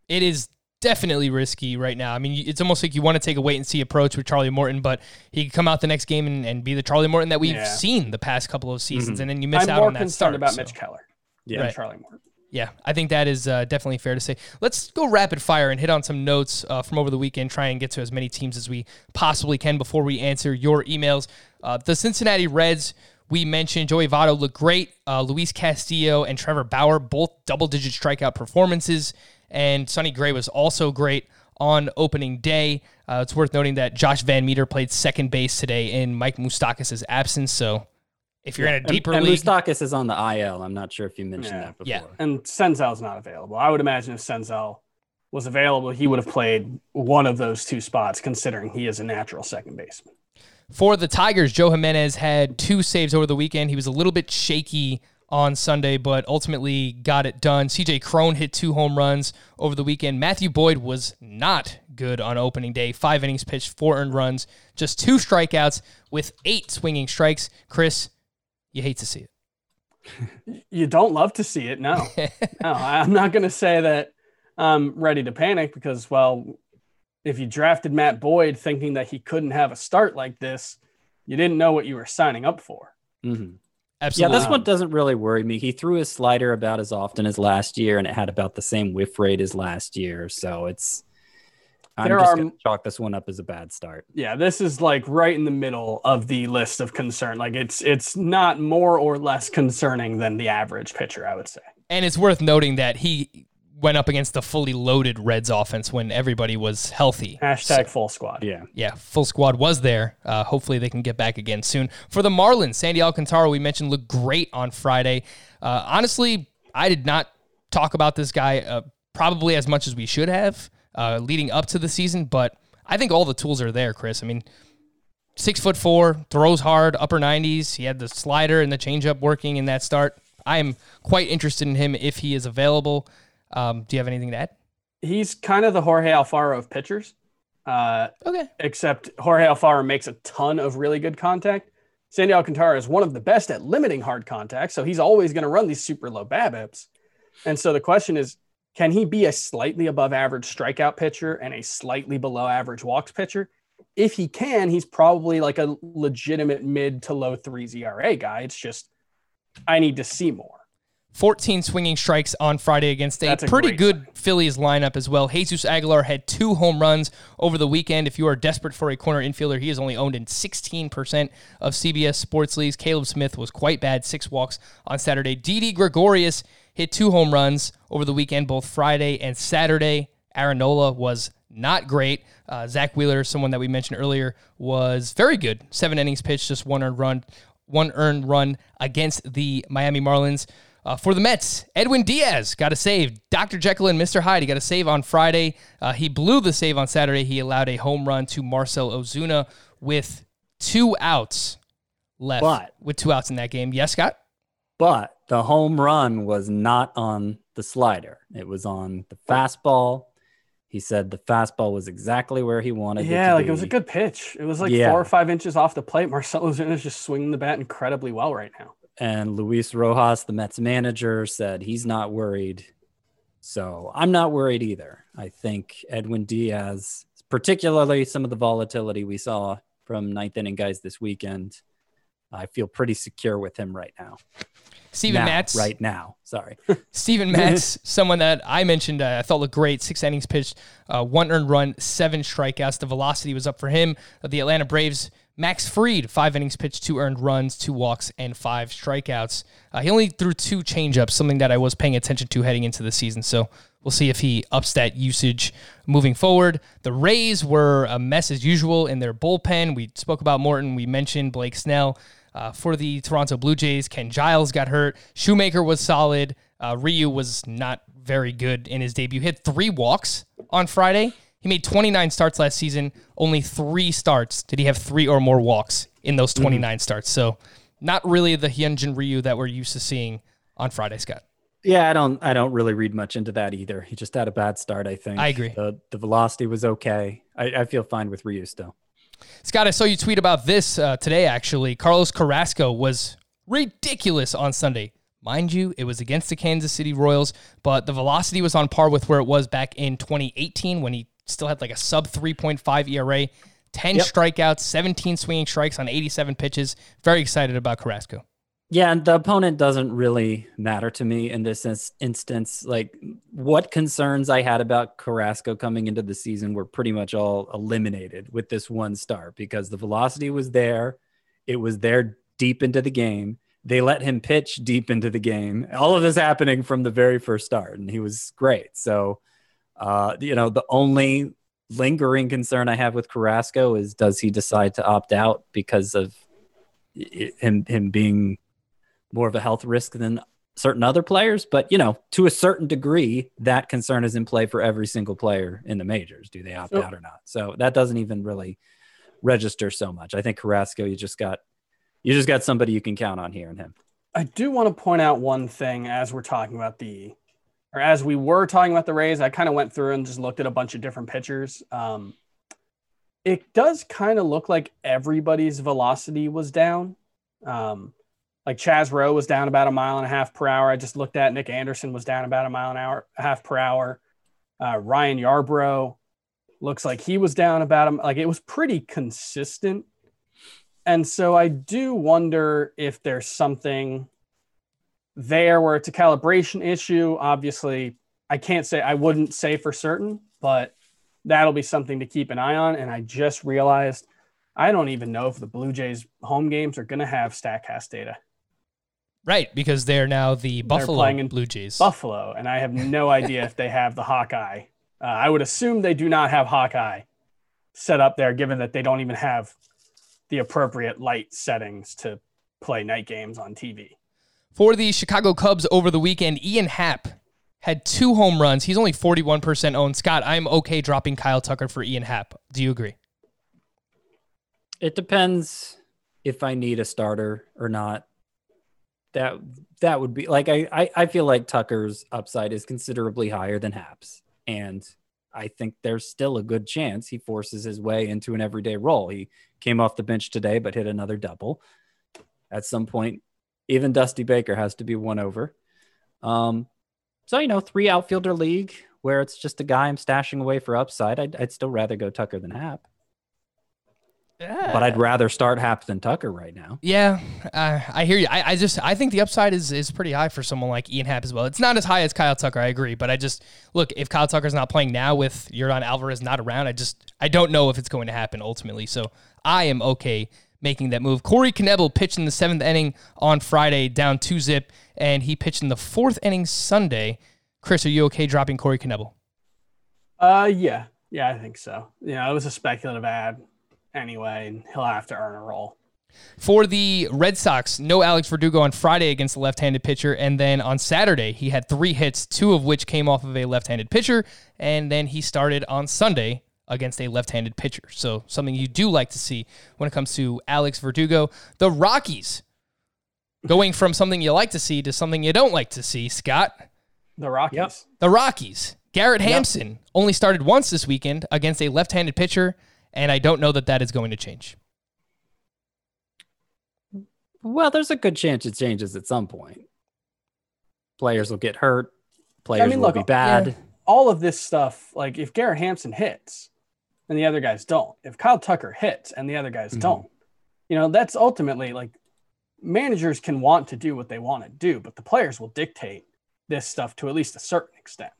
It is definitely risky right now. I mean, it's almost like you want to take a wait and see approach with Charlie Morton, but he could come out the next game and, and be the Charlie Morton that we've Yeah. seen the past couple of seasons, and then you miss I'm out on that concerned start. about so- Mitch Keller Yeah. Right. Charlie Morton. Yeah, I think that is uh, definitely fair to say. Let's go rapid fire and hit on some notes uh, from over the weekend. Try and get to as many teams as we possibly can before we answer your emails. Uh, the Cincinnati Reds, we mentioned Joey Votto looked great. Uh, Luis Castillo and Trevor Bauer, both double digit strikeout performances. And Sonny Gray was also great on opening day. Uh, it's worth noting that Josh Van Meter played second base today in Mike Moustakas' absence. So if you're in a And, deeper and league, Moustakas is on the IL. I'm not sure if you mentioned Yeah. that before. Yeah. And Senzel's not available. I would imagine if Senzel was available, he would have played one of those two spots, considering he is a natural second baseman. For the Tigers, Joe Jimenez had two saves over the weekend. He was a little bit shaky on Sunday, but ultimately got it done. CJ Cron hit two home runs over the weekend. Matthew Boyd was not good on opening day. Five innings pitched, four earned runs, just two strikeouts with eight swinging strikes. Chris, you hate to see it. You don't love to see it. No, no, I'm not going to say that I'm ready to panic because, well, if you drafted Matt Boyd thinking that he couldn't have a start like this, you didn't know what you were signing up for. Mm-hmm. Mhm. Yeah, this one doesn't really worry me. He threw his slider about as often as last year, and it had about the same whiff rate as last year. So it's. I'm There just are- going to chalk this one up as a bad start. Yeah, this is like right in the middle of the list of concern. Like it's it's not more or less concerning than the average pitcher, I would say. And it's worth noting that he went up against the fully loaded Reds offense when everybody was healthy. Hashtag full squad. Yeah. yeah, full squad was there. Uh, hopefully they can get back again soon. For the Marlins, Sandy Alcantara, we mentioned, looked great on Friday. Uh, honestly, I did not talk about this guy uh, probably as much as we should have uh, leading up to the season, but I think all the tools are there, Chris. I mean, six foot four, throws hard, upper 90s. He had the slider and the changeup working in that start. I am quite interested in him if he is available. Um, do you have anything to add? He's kind of the Jorge Alfaro of pitchers. Uh, Okay. except Jorge Alfaro makes a ton of really good contact. Sandy Alcantara is one of the best at limiting hard contact, so he's always going to run these super low BABIPs. And so the question is, can he be a slightly above average strikeout pitcher and a slightly below average walks pitcher? If he can, he's probably like a legitimate mid to low threes ERA guy. It's just I need to see more. 14 swinging strikes on Friday against a a pretty good Phillies lineup as well. Jesus Aguilar had two home runs over the weekend. If you are desperate for a corner infielder, he is only owned in 16% of CBS sports leagues. Caleb Smith was quite bad, six walks on Saturday. Didi Gregorius hit two home runs over the weekend, both Friday and Saturday. Aaron Nola was not great. Uh, Zack Wheeler, someone that we mentioned earlier, was very good. Seven innings pitched, just one earned run, one earned run against the Miami Marlins. Uh, for the Mets, Edwin Diaz got a save. Dr. Jekyll and Mr. Hyde, he got a save on Friday. Uh, he blew the save on Saturday. He allowed a home run to Marcell Ozuna with two outs left. But- with two outs in that game. Yes, Scott? But the home run was not on the slider. It was on the fastball. He said the fastball was exactly where he wanted it. Yeah, to like it was a good pitch. It was like Yeah. four or five inches off the plate. Marcelo Ozuna is just swinging the bat incredibly well right now. And Luis Rojas, the Mets manager, said he's not worried. So I'm not worried either. I think Edwin Diaz, particularly some of the volatility we saw from ninth inning guys this weekend, I feel pretty secure with him right now. Steven Now, Matz. Right now. Sorry. Steven Matz, someone that I mentioned, uh, I thought looked great. Six innings pitched, uh, one earned run, seven strikeouts. The velocity was up for him. The Atlanta Braves, Max Fried, five innings pitched, two earned runs, two walks, and five strikeouts. Uh, he only threw two changeups, something that I was paying attention to heading into the season. So we'll see if he ups that usage moving forward. The Rays were a mess as usual in their bullpen. We spoke about Morton. We mentioned Blake Snell. Uh, for the Toronto Blue Jays, Ken Giles got hurt. Shoemaker was solid. Uh, Ryu was not very good in his debut. Hit three walks on Friday. He made 29 starts last season. Only three starts did he have three or more walks in those 29 starts. So, not really the Hyunjin Ryu that we're used to seeing on Friday, Scott. Yeah, I don't I don't really read much into that either. He just had a bad start, I think. I agree. The the velocity was okay. I, I feel fine with Ryu still. Scott, I saw you tweet about this uh, today, actually. Carlos Carrasco was ridiculous on Sunday. Mind you, it was against the Kansas City Royals, but the velocity was on par with where it was back in 2018 when he still had like a sub 3.5 ERA, 10 Yep. strikeouts, 17 swinging strikes on 87 pitches. Very excited about Carrasco. Yeah, and the opponent doesn't really matter to me in this instance. Like, what concerns I had about Carrasco coming into the season were pretty much all eliminated with this one start because the velocity was there. It was there deep into the game. They let him pitch deep into the game. All of this happening from the very first start, and he was great. So, uh, you know, the only lingering concern I have with Carrasco is does he decide to opt out because of him him being more of a health risk than certain other players. But you know, to a certain degree, that concern is in play for every single player in the majors. Do they opt So- out or not? So that doesn't even really register so much. I think Carrasco, you just got you just got somebody you can count on here in him. I do want to point out one thing as we're talking about the, or as we were talking about the Rays. I kind of went through and just looked at a bunch of different pitchers. Um, it does kind of look like everybody's velocity was down. Um, like Chaz Roe was down about a mile and a half per hour. I just looked at Nick Anderson was down about a mile an hour, a half per hour. Uh, Ryan Yarbrough looks like he was down about him. Like it was pretty consistent. And so I do wonder if there's something there where it's a calibration issue. Obviously, I can't say, I wouldn't say for certain, but that'll be something to keep an eye on. And I just realized I don't even know if the Blue Jays home games are going to have StatCast data. Right, because they're now the Buffalo playing in Blue Jays. Buffalo, and I have no idea if they have the Hawkeye. Uh, I would assume they do not have Hawkeye set up there, given that they don't even have the appropriate light settings to play night games on TV. For the Chicago Cubs over the weekend, Ian Happ had two home runs. He's only 41% owned. Scott, I'm okay dropping Kyle Tucker for Ian Happ. Do you agree? It depends if I need a starter or not. That that would be like I, I I feel like Tucker's upside is considerably higher than Happ's. and I think there's still a good chance he forces his way into an everyday role. He came off the bench today, but hit another double. At some point, even Dusty Baker has to be won over. Um, so you know, three outfielder league where it's just a guy I'm stashing away for upside. I'd, I'd still rather go Tucker than Happ but I'd rather start Happ than Tucker right now. Yeah, uh, I hear you. I, I just I think the upside is is pretty high for someone like Ian Happ as well. It's not as high as Kyle Tucker, I agree, but I just look if Kyle Tucker's not playing now with Yordan Alvarez not around, I just I don't know if it's going to happen ultimately. So I am okay making that move. Corey Knebel pitched in the seventh inning on Friday, down two zip, and he pitched in the fourth inning Sunday. Chris, are you okay dropping Corey Knebel? Uh, yeah, yeah, I think so. You know, it was a speculative ad anyway, and he'll have to earn a role. For the Red Sox, no Alex Verdugo on Friday against the left-handed pitcher, and then on Saturday he had three hits, two of which came off of a left-handed pitcher, and then he started on Sunday against a left-handed pitcher. So something you do like to see when it comes to Alex Verdugo. The Rockies going from something you like to see to something you don't like to see. Scott, The Rockies. the Rockies. Garrett Hampson only started once this weekend against a left-handed pitcher, and I don't know that that is going to change. Well, there's a good chance it changes at some point. Players will get hurt. Players will look, be bad. yeah, all of this stuff, like if Garrett Hampson hits and the other guys don't, if Kyle Tucker hits and the other guys Mhm. don't, you know, that's ultimately like managers can want to do what they want to do, but the players will dictate this stuff to at least a certain extent.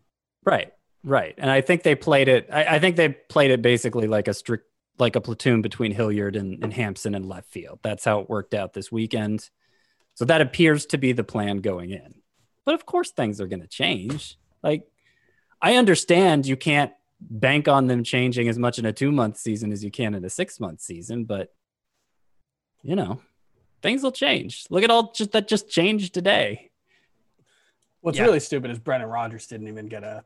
Right, right. And I think they played it. I, I think they played it basically like a strict, like a platoon between Hilliard and, and Hampson and left field. That's how it worked out this weekend. So that appears to be the plan going in. But of course, things are going to change. Like, I understand you can't bank on them changing as much in a two month season as you can in a six month season, but you know, things will change. Look at all just that just changed today. What's Yeah. really stupid is Brendan Rodgers didn't even get a.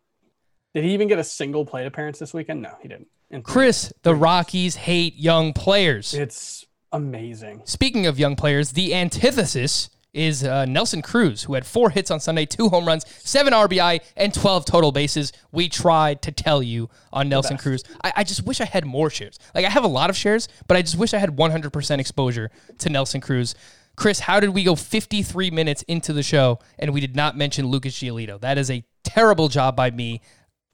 Did he even get a single plate appearance this weekend? No, he didn't. In three Chris, the Rockies hate young players. It's amazing. Speaking of young players, the antithesis is uh, Nelson Cruz, who had four hits on Sunday, two home runs, seven RBI, and 12 total bases. We tried to tell you on Nelson Cruz. I, I just wish I had more shares. Like, I have a lot of shares, but I just wish I had 100% exposure to Nelson Cruz. Chris, how did we go 53 minutes into the show and we did not mention Lucas Giolito? That is a terrible job by me.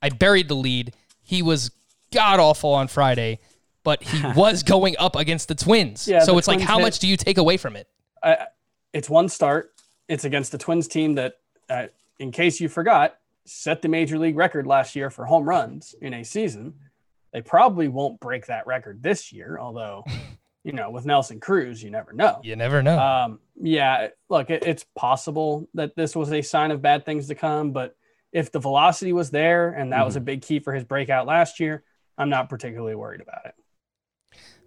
I buried the lead. He was god awful on Friday, but he was going up against the Twins. Yeah, so the it's like, how hit- much do you take away from it? I, it's one start. It's against the Twins team that, uh, in case you forgot, set the major league record last year for home runs in a season. They probably won't break that record this year, although, you know, with Nelson Cruz, you never know. You never know. Um, yeah, look, it, it's possible that this was a sign of bad things to come, but if the velocity was there and that was a big key for his breakout last year, I'm not particularly worried about it.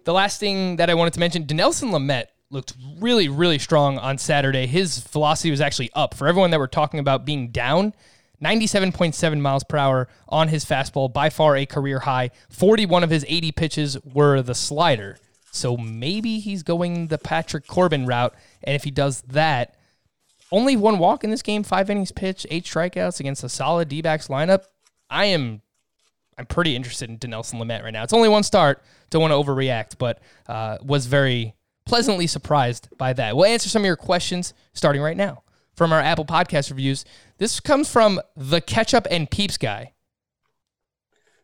The last thing that I wanted to mention, Dinelson Lamet looked really, really strong on Saturday. His velocity was actually up. For everyone that we're talking about being down, 97.7 miles per hour on his fastball, by far a career high. 41 of his 80 pitches were the slider. So maybe he's going the Patrick Corbin route. And if he does that, only one walk in this game, five innings pitched, eight strikeouts against a solid D backs lineup. I am I'm pretty interested in Dinelson Lamet right now. It's only one start. Don't want to overreact, but uh, was very pleasantly surprised by that. We'll answer some of your questions starting right now from our Apple Podcast reviews. This comes from the Ketchup and Peeps guy.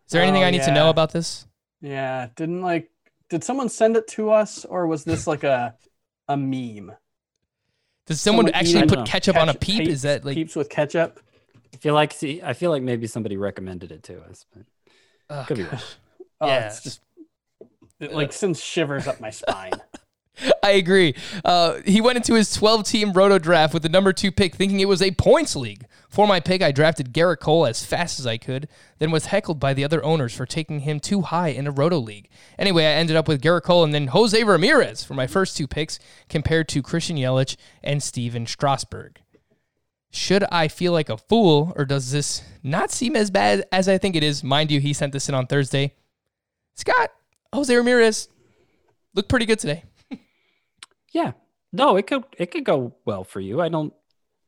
Is there anything Oh, I need to know about this? Yeah, didn't like did someone send it to us or was this like a a meme? Does someone, Someone actually eating put ketchup on a peep? peeps- Is that like peeps with ketchup? I feel like see, I feel like maybe somebody recommended it to us, but oh, could be wrong. Oh, Yeah, it's just it like sends shivers up my spine. I agree. Uh, he went into his 12 team roto draft with the number two pick, thinking it was a points league. For my pick, I drafted Gerrit Cole as fast as I could, then was heckled by the other owners for taking him too high in a roto league. Anyway, I ended up with Gerrit Cole and then Jose Ramirez for my first two picks, compared to Christian Yelich and Stephen Strasburg. Should I feel like a fool, or does this not seem as bad as I think it is? Mind you, he sent this in on Thursday. Scott, Jose Ramirez looked pretty good today. Yeah. No, it could it could go well for you. I don't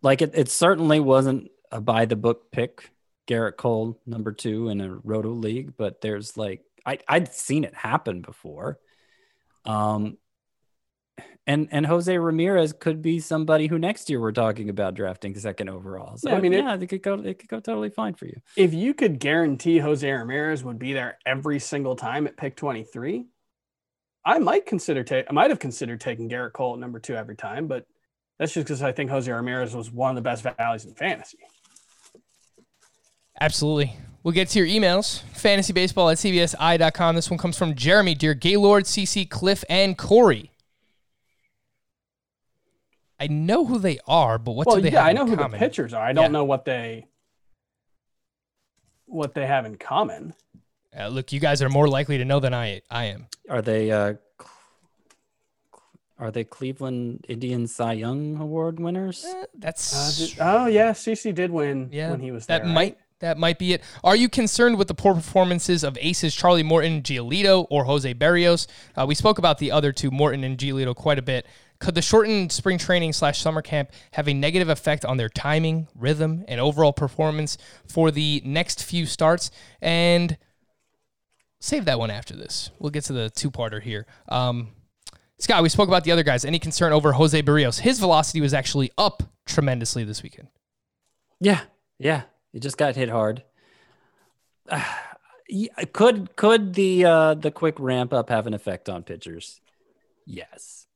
like it. It certainly wasn't a by the book pick. Gerrit Cole, number two in a roto league, but there's like I I'd seen it happen before. Um and and Jose Ramirez could be somebody who next year we're talking about drafting second overall. So Yeah, I mean, it- yeah, it could go it could go totally fine for you. if you could guarantee Jose Ramirez would be there every single time at pick 23, I might consider ta- I might have considered taking Gerrit Cole at number two every time, but that's just because I think Jose Ramirez was one of the best values in fantasy. Absolutely. We'll get to your emails. Fantasybaseball at cbsi.com. This one comes from Jeremy, dear Gaylord, CC, Cliff, and Corey. I know who they are, but what well, do they yeah, have I in know who the pitchers are. I don't Yeah. know what they what they have in common. Uh, look, you guys are more likely to know than I I am. Are they uh Cl- are they Cleveland Indians Cy Young Award winners? Eh, Uh, That's did- oh yeah, CC did win yeah. when he was that there. might right? that might be it. Are you concerned with the poor performances of aces Charlie Morton, Giolito, or Jose Berrios? Uh, we spoke about the other two, Morton and Giolito, quite a bit. Could the shortened spring training slash summer camp have a negative effect on their timing, rhythm, and overall performance for the next few starts? And save that one after this. We'll get to the two parter here. Um, Scott, we spoke about the other guys. Any concern over Jose Berrios? His velocity was actually up tremendously this weekend. Yeah, yeah. He just got hit hard. Uh, could could the uh, the quick ramp up have an effect on pitchers? Yes.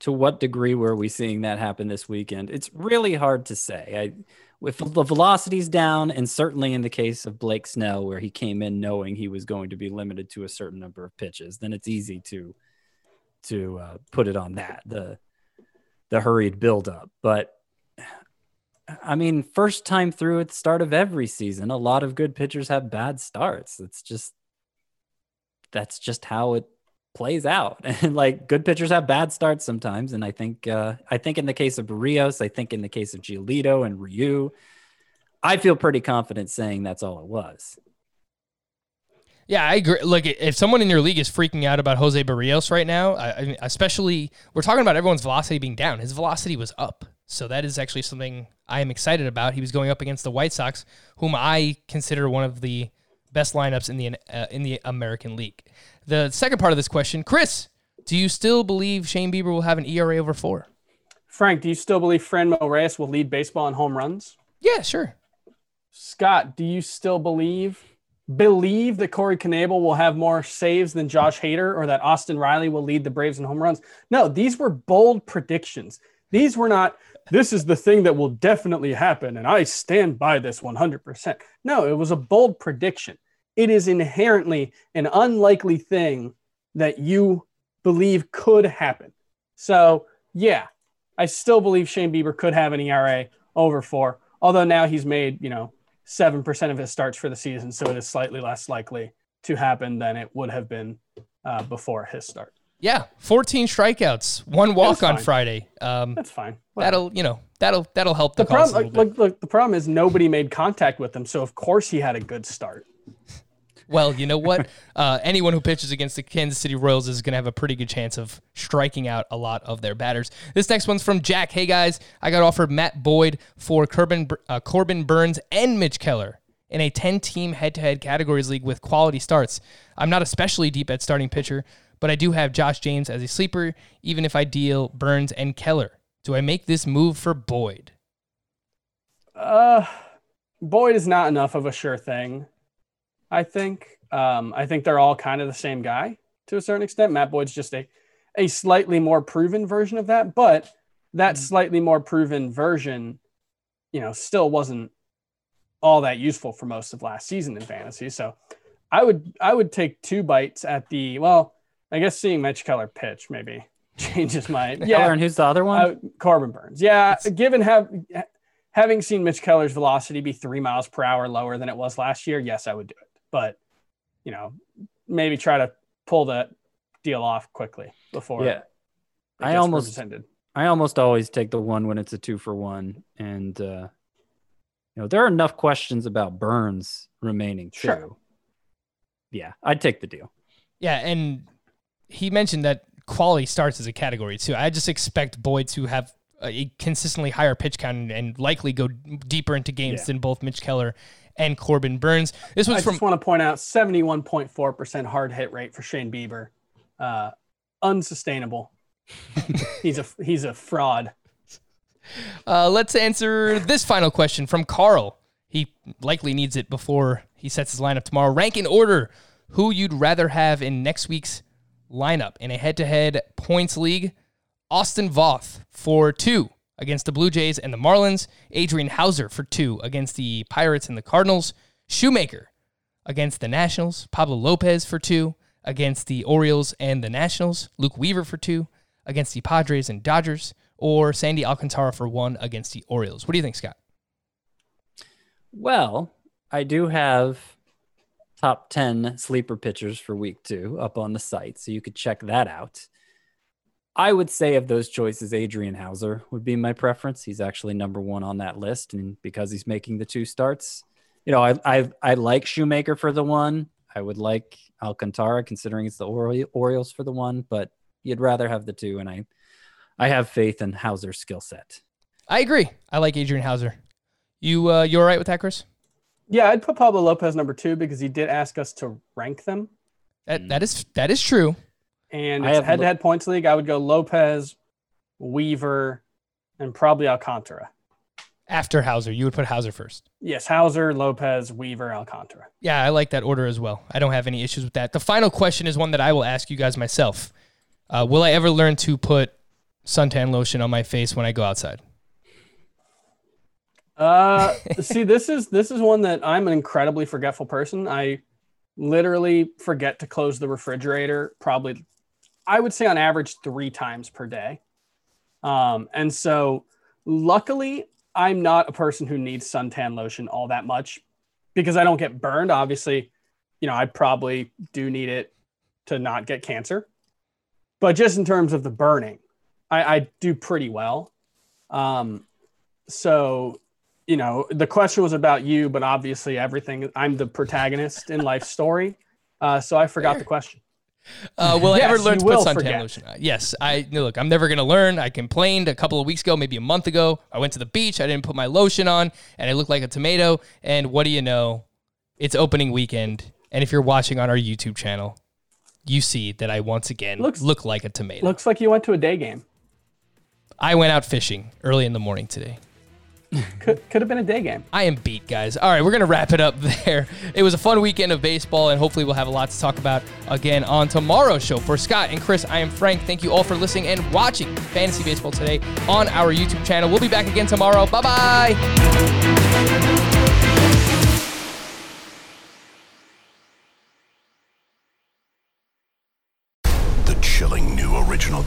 To what degree were we seeing that happen this weekend? It's really hard to say. I, with the velocities down, and certainly in the case of Blake Snell, where he came in knowing he was going to be limited to a certain number of pitches, then it's easy to to uh, put it on that the the hurried buildup. But I mean, first time through at the start of every season, a lot of good pitchers have bad starts. It's just that's just how it plays out. And like good pitchers have bad starts sometimes. And I think uh, I think in the case of Berrios, I think in the case of Giolito and Ryu, I feel pretty confident saying that's all it was. Yeah, I agree. Like, if someone in your league is freaking out about Jose Berrios right now, I, especially we're talking about everyone's velocity being down. His velocity was up, so that is actually something I am excited about. He was going up against the White Sox, whom I consider one of the best lineups in the uh, in the American League. The second part of this question, Chris, do you still believe Shane Bieber will have an ERA over four? Frank, do you still believe Franmil Reyes will lead baseball in home runs? Yeah, sure. Scott, do you still believe believe that Corey Knebel will have more saves than Josh Hader or that Austin Riley will lead the Braves in home runs? No, these were bold predictions. These were not this is the thing that will definitely happen and I stand by this 100%. No, it was a bold prediction. It is inherently an unlikely thing that you believe could happen. So, yeah, I still believe Shane Bieber could have an ERA over 4, although now he's made, you know, 7% of his starts for the season, so it is slightly less likely to happen than it would have been uh, before his start. Yeah, 14 strikeouts, one walk on. Friday. Um, That's fine. Whatever. that'll you know that'll that'll help the, the problem. Look, look, look, the problem is nobody made contact with him, so of course he had a good start. Well, you know what? uh, anyone who pitches against the Kansas City Royals is going to have a pretty good chance of striking out a lot of their batters. This next one's from Jack. Hey guys, I got offered Matt Boyd for Corbin, uh, Corbin Burnes and Mitch Keller in a 10-team head-to-head categories league with quality starts. I'm not especially deep at starting pitcher, but I do have Josh James as a sleeper, even if I deal Burnes and Keller. Do I make this move for Boyd? Uh, Boyd is not enough of a sure thing. I think. Um, I think they're all kind of the same guy to a certain extent. Matt Boyd's just a a slightly more proven version of that, but that slightly more proven version, you know, still wasn't all that useful for most of last season in fantasy. So I would I would take two bites at the well, I guess seeing Mitch Keller pitch maybe changes my yeah and who's the other one? uh, Corbin Burnes. Yeah, given have having seen Mitch Keller's velocity be three miles per hour lower than it was last year, yes, I would do it. But you know, maybe try to pull that deal off quickly before. yeah. I almost- rescinded. I almost always take the one when it's a two for one, and uh, you know there are enough questions about Burnes remaining too. Sure. Yeah, I'd take the deal. Yeah, and he mentioned that quality starts as a category too. I just expect Boyd to have a consistently higher pitch count and, likely go deeper into games Yeah. than both Mitch Keller and Corbin Burnes. This I was from just want to point out 71.4% hard hit rate for Shane Bieber. Uh, unsustainable. he's a he's a fraud. Uh, let's answer this final question from Carl. He likely needs it before he sets his lineup tomorrow. Rank in order who you'd rather have in next week's lineup in a head-to-head points league. Austin Voth for two against the Blue Jays and the Marlins. Adrian Houser for two against the Pirates and the Cardinals. Shoemaker against the Nationals. Pablo Lopez for two against the Orioles and the Nationals. Luke Weaver for two against the Padres and Dodgers. Or Sandy Alcantara for one against the Orioles. What do you think, Scott? Well, I do have top 10 sleeper pitchers for week two up on the site, so you could check that out. I would say of those choices, Adrian Houser would be my preference. He's actually number one on that list, and because he's making the two starts, you know, I I, I like Shoemaker for the one. I would like Alcantara, considering it's the Ori- Orioles for the one, but you'd rather have the two, and I I have faith in Houser's skill set. I agree. I like Adrian Houser. You uh, you all right with that, Chris? Yeah, I'd put Pablo Lopez number two because he did ask us to rank them. That that is that is true. And it's head to head points league. I would go Lopez, Weaver, and probably Alcantara. After Houser, you would put Houser first. Yes, Houser, Lopez, Weaver, Alcantara. Yeah, I like that order as well. I don't have any issues with that. The final question is one that I will ask you guys myself. Uh, will I ever learn to put suntan lotion on my face when I go outside? Uh, see, this is this is one that I'm an incredibly forgetful person. I literally forget to close the refrigerator probably, I would say on average three times per day. Um, and so, luckily, I'm not a person who needs suntan lotion all that much because I don't get burned. Obviously, you know, I probably do need it to not get cancer, but just in terms of the burning, I, I do pretty well. Um, so you know, the question was about you, but obviously everything. I'm the protagonist in life story, uh, so I forgot the question. Uh, will I ever learn to put suntan forget. lotion? on? Yes, I no, look. I'm never gonna learn. I complained a couple of weeks ago, maybe a month ago. I went to the beach. I didn't put my lotion on, and I looked like a tomato. And what do you know? It's opening weekend, and if you're watching on our YouTube channel, you see that I once again Looks- look like a tomato. Looks like you went to a day game. I went out fishing early in the morning today. Could, could have been a day game. I am beat, guys. All right, we're going to wrap it up there. It was a fun weekend of baseball, and hopefully, we'll have a lot to talk about again on tomorrow's show. For Scott and Chris, I am Frank. Thank you all for listening and watching Fantasy Baseball today on our YouTube channel. We'll be back again tomorrow. Bye bye.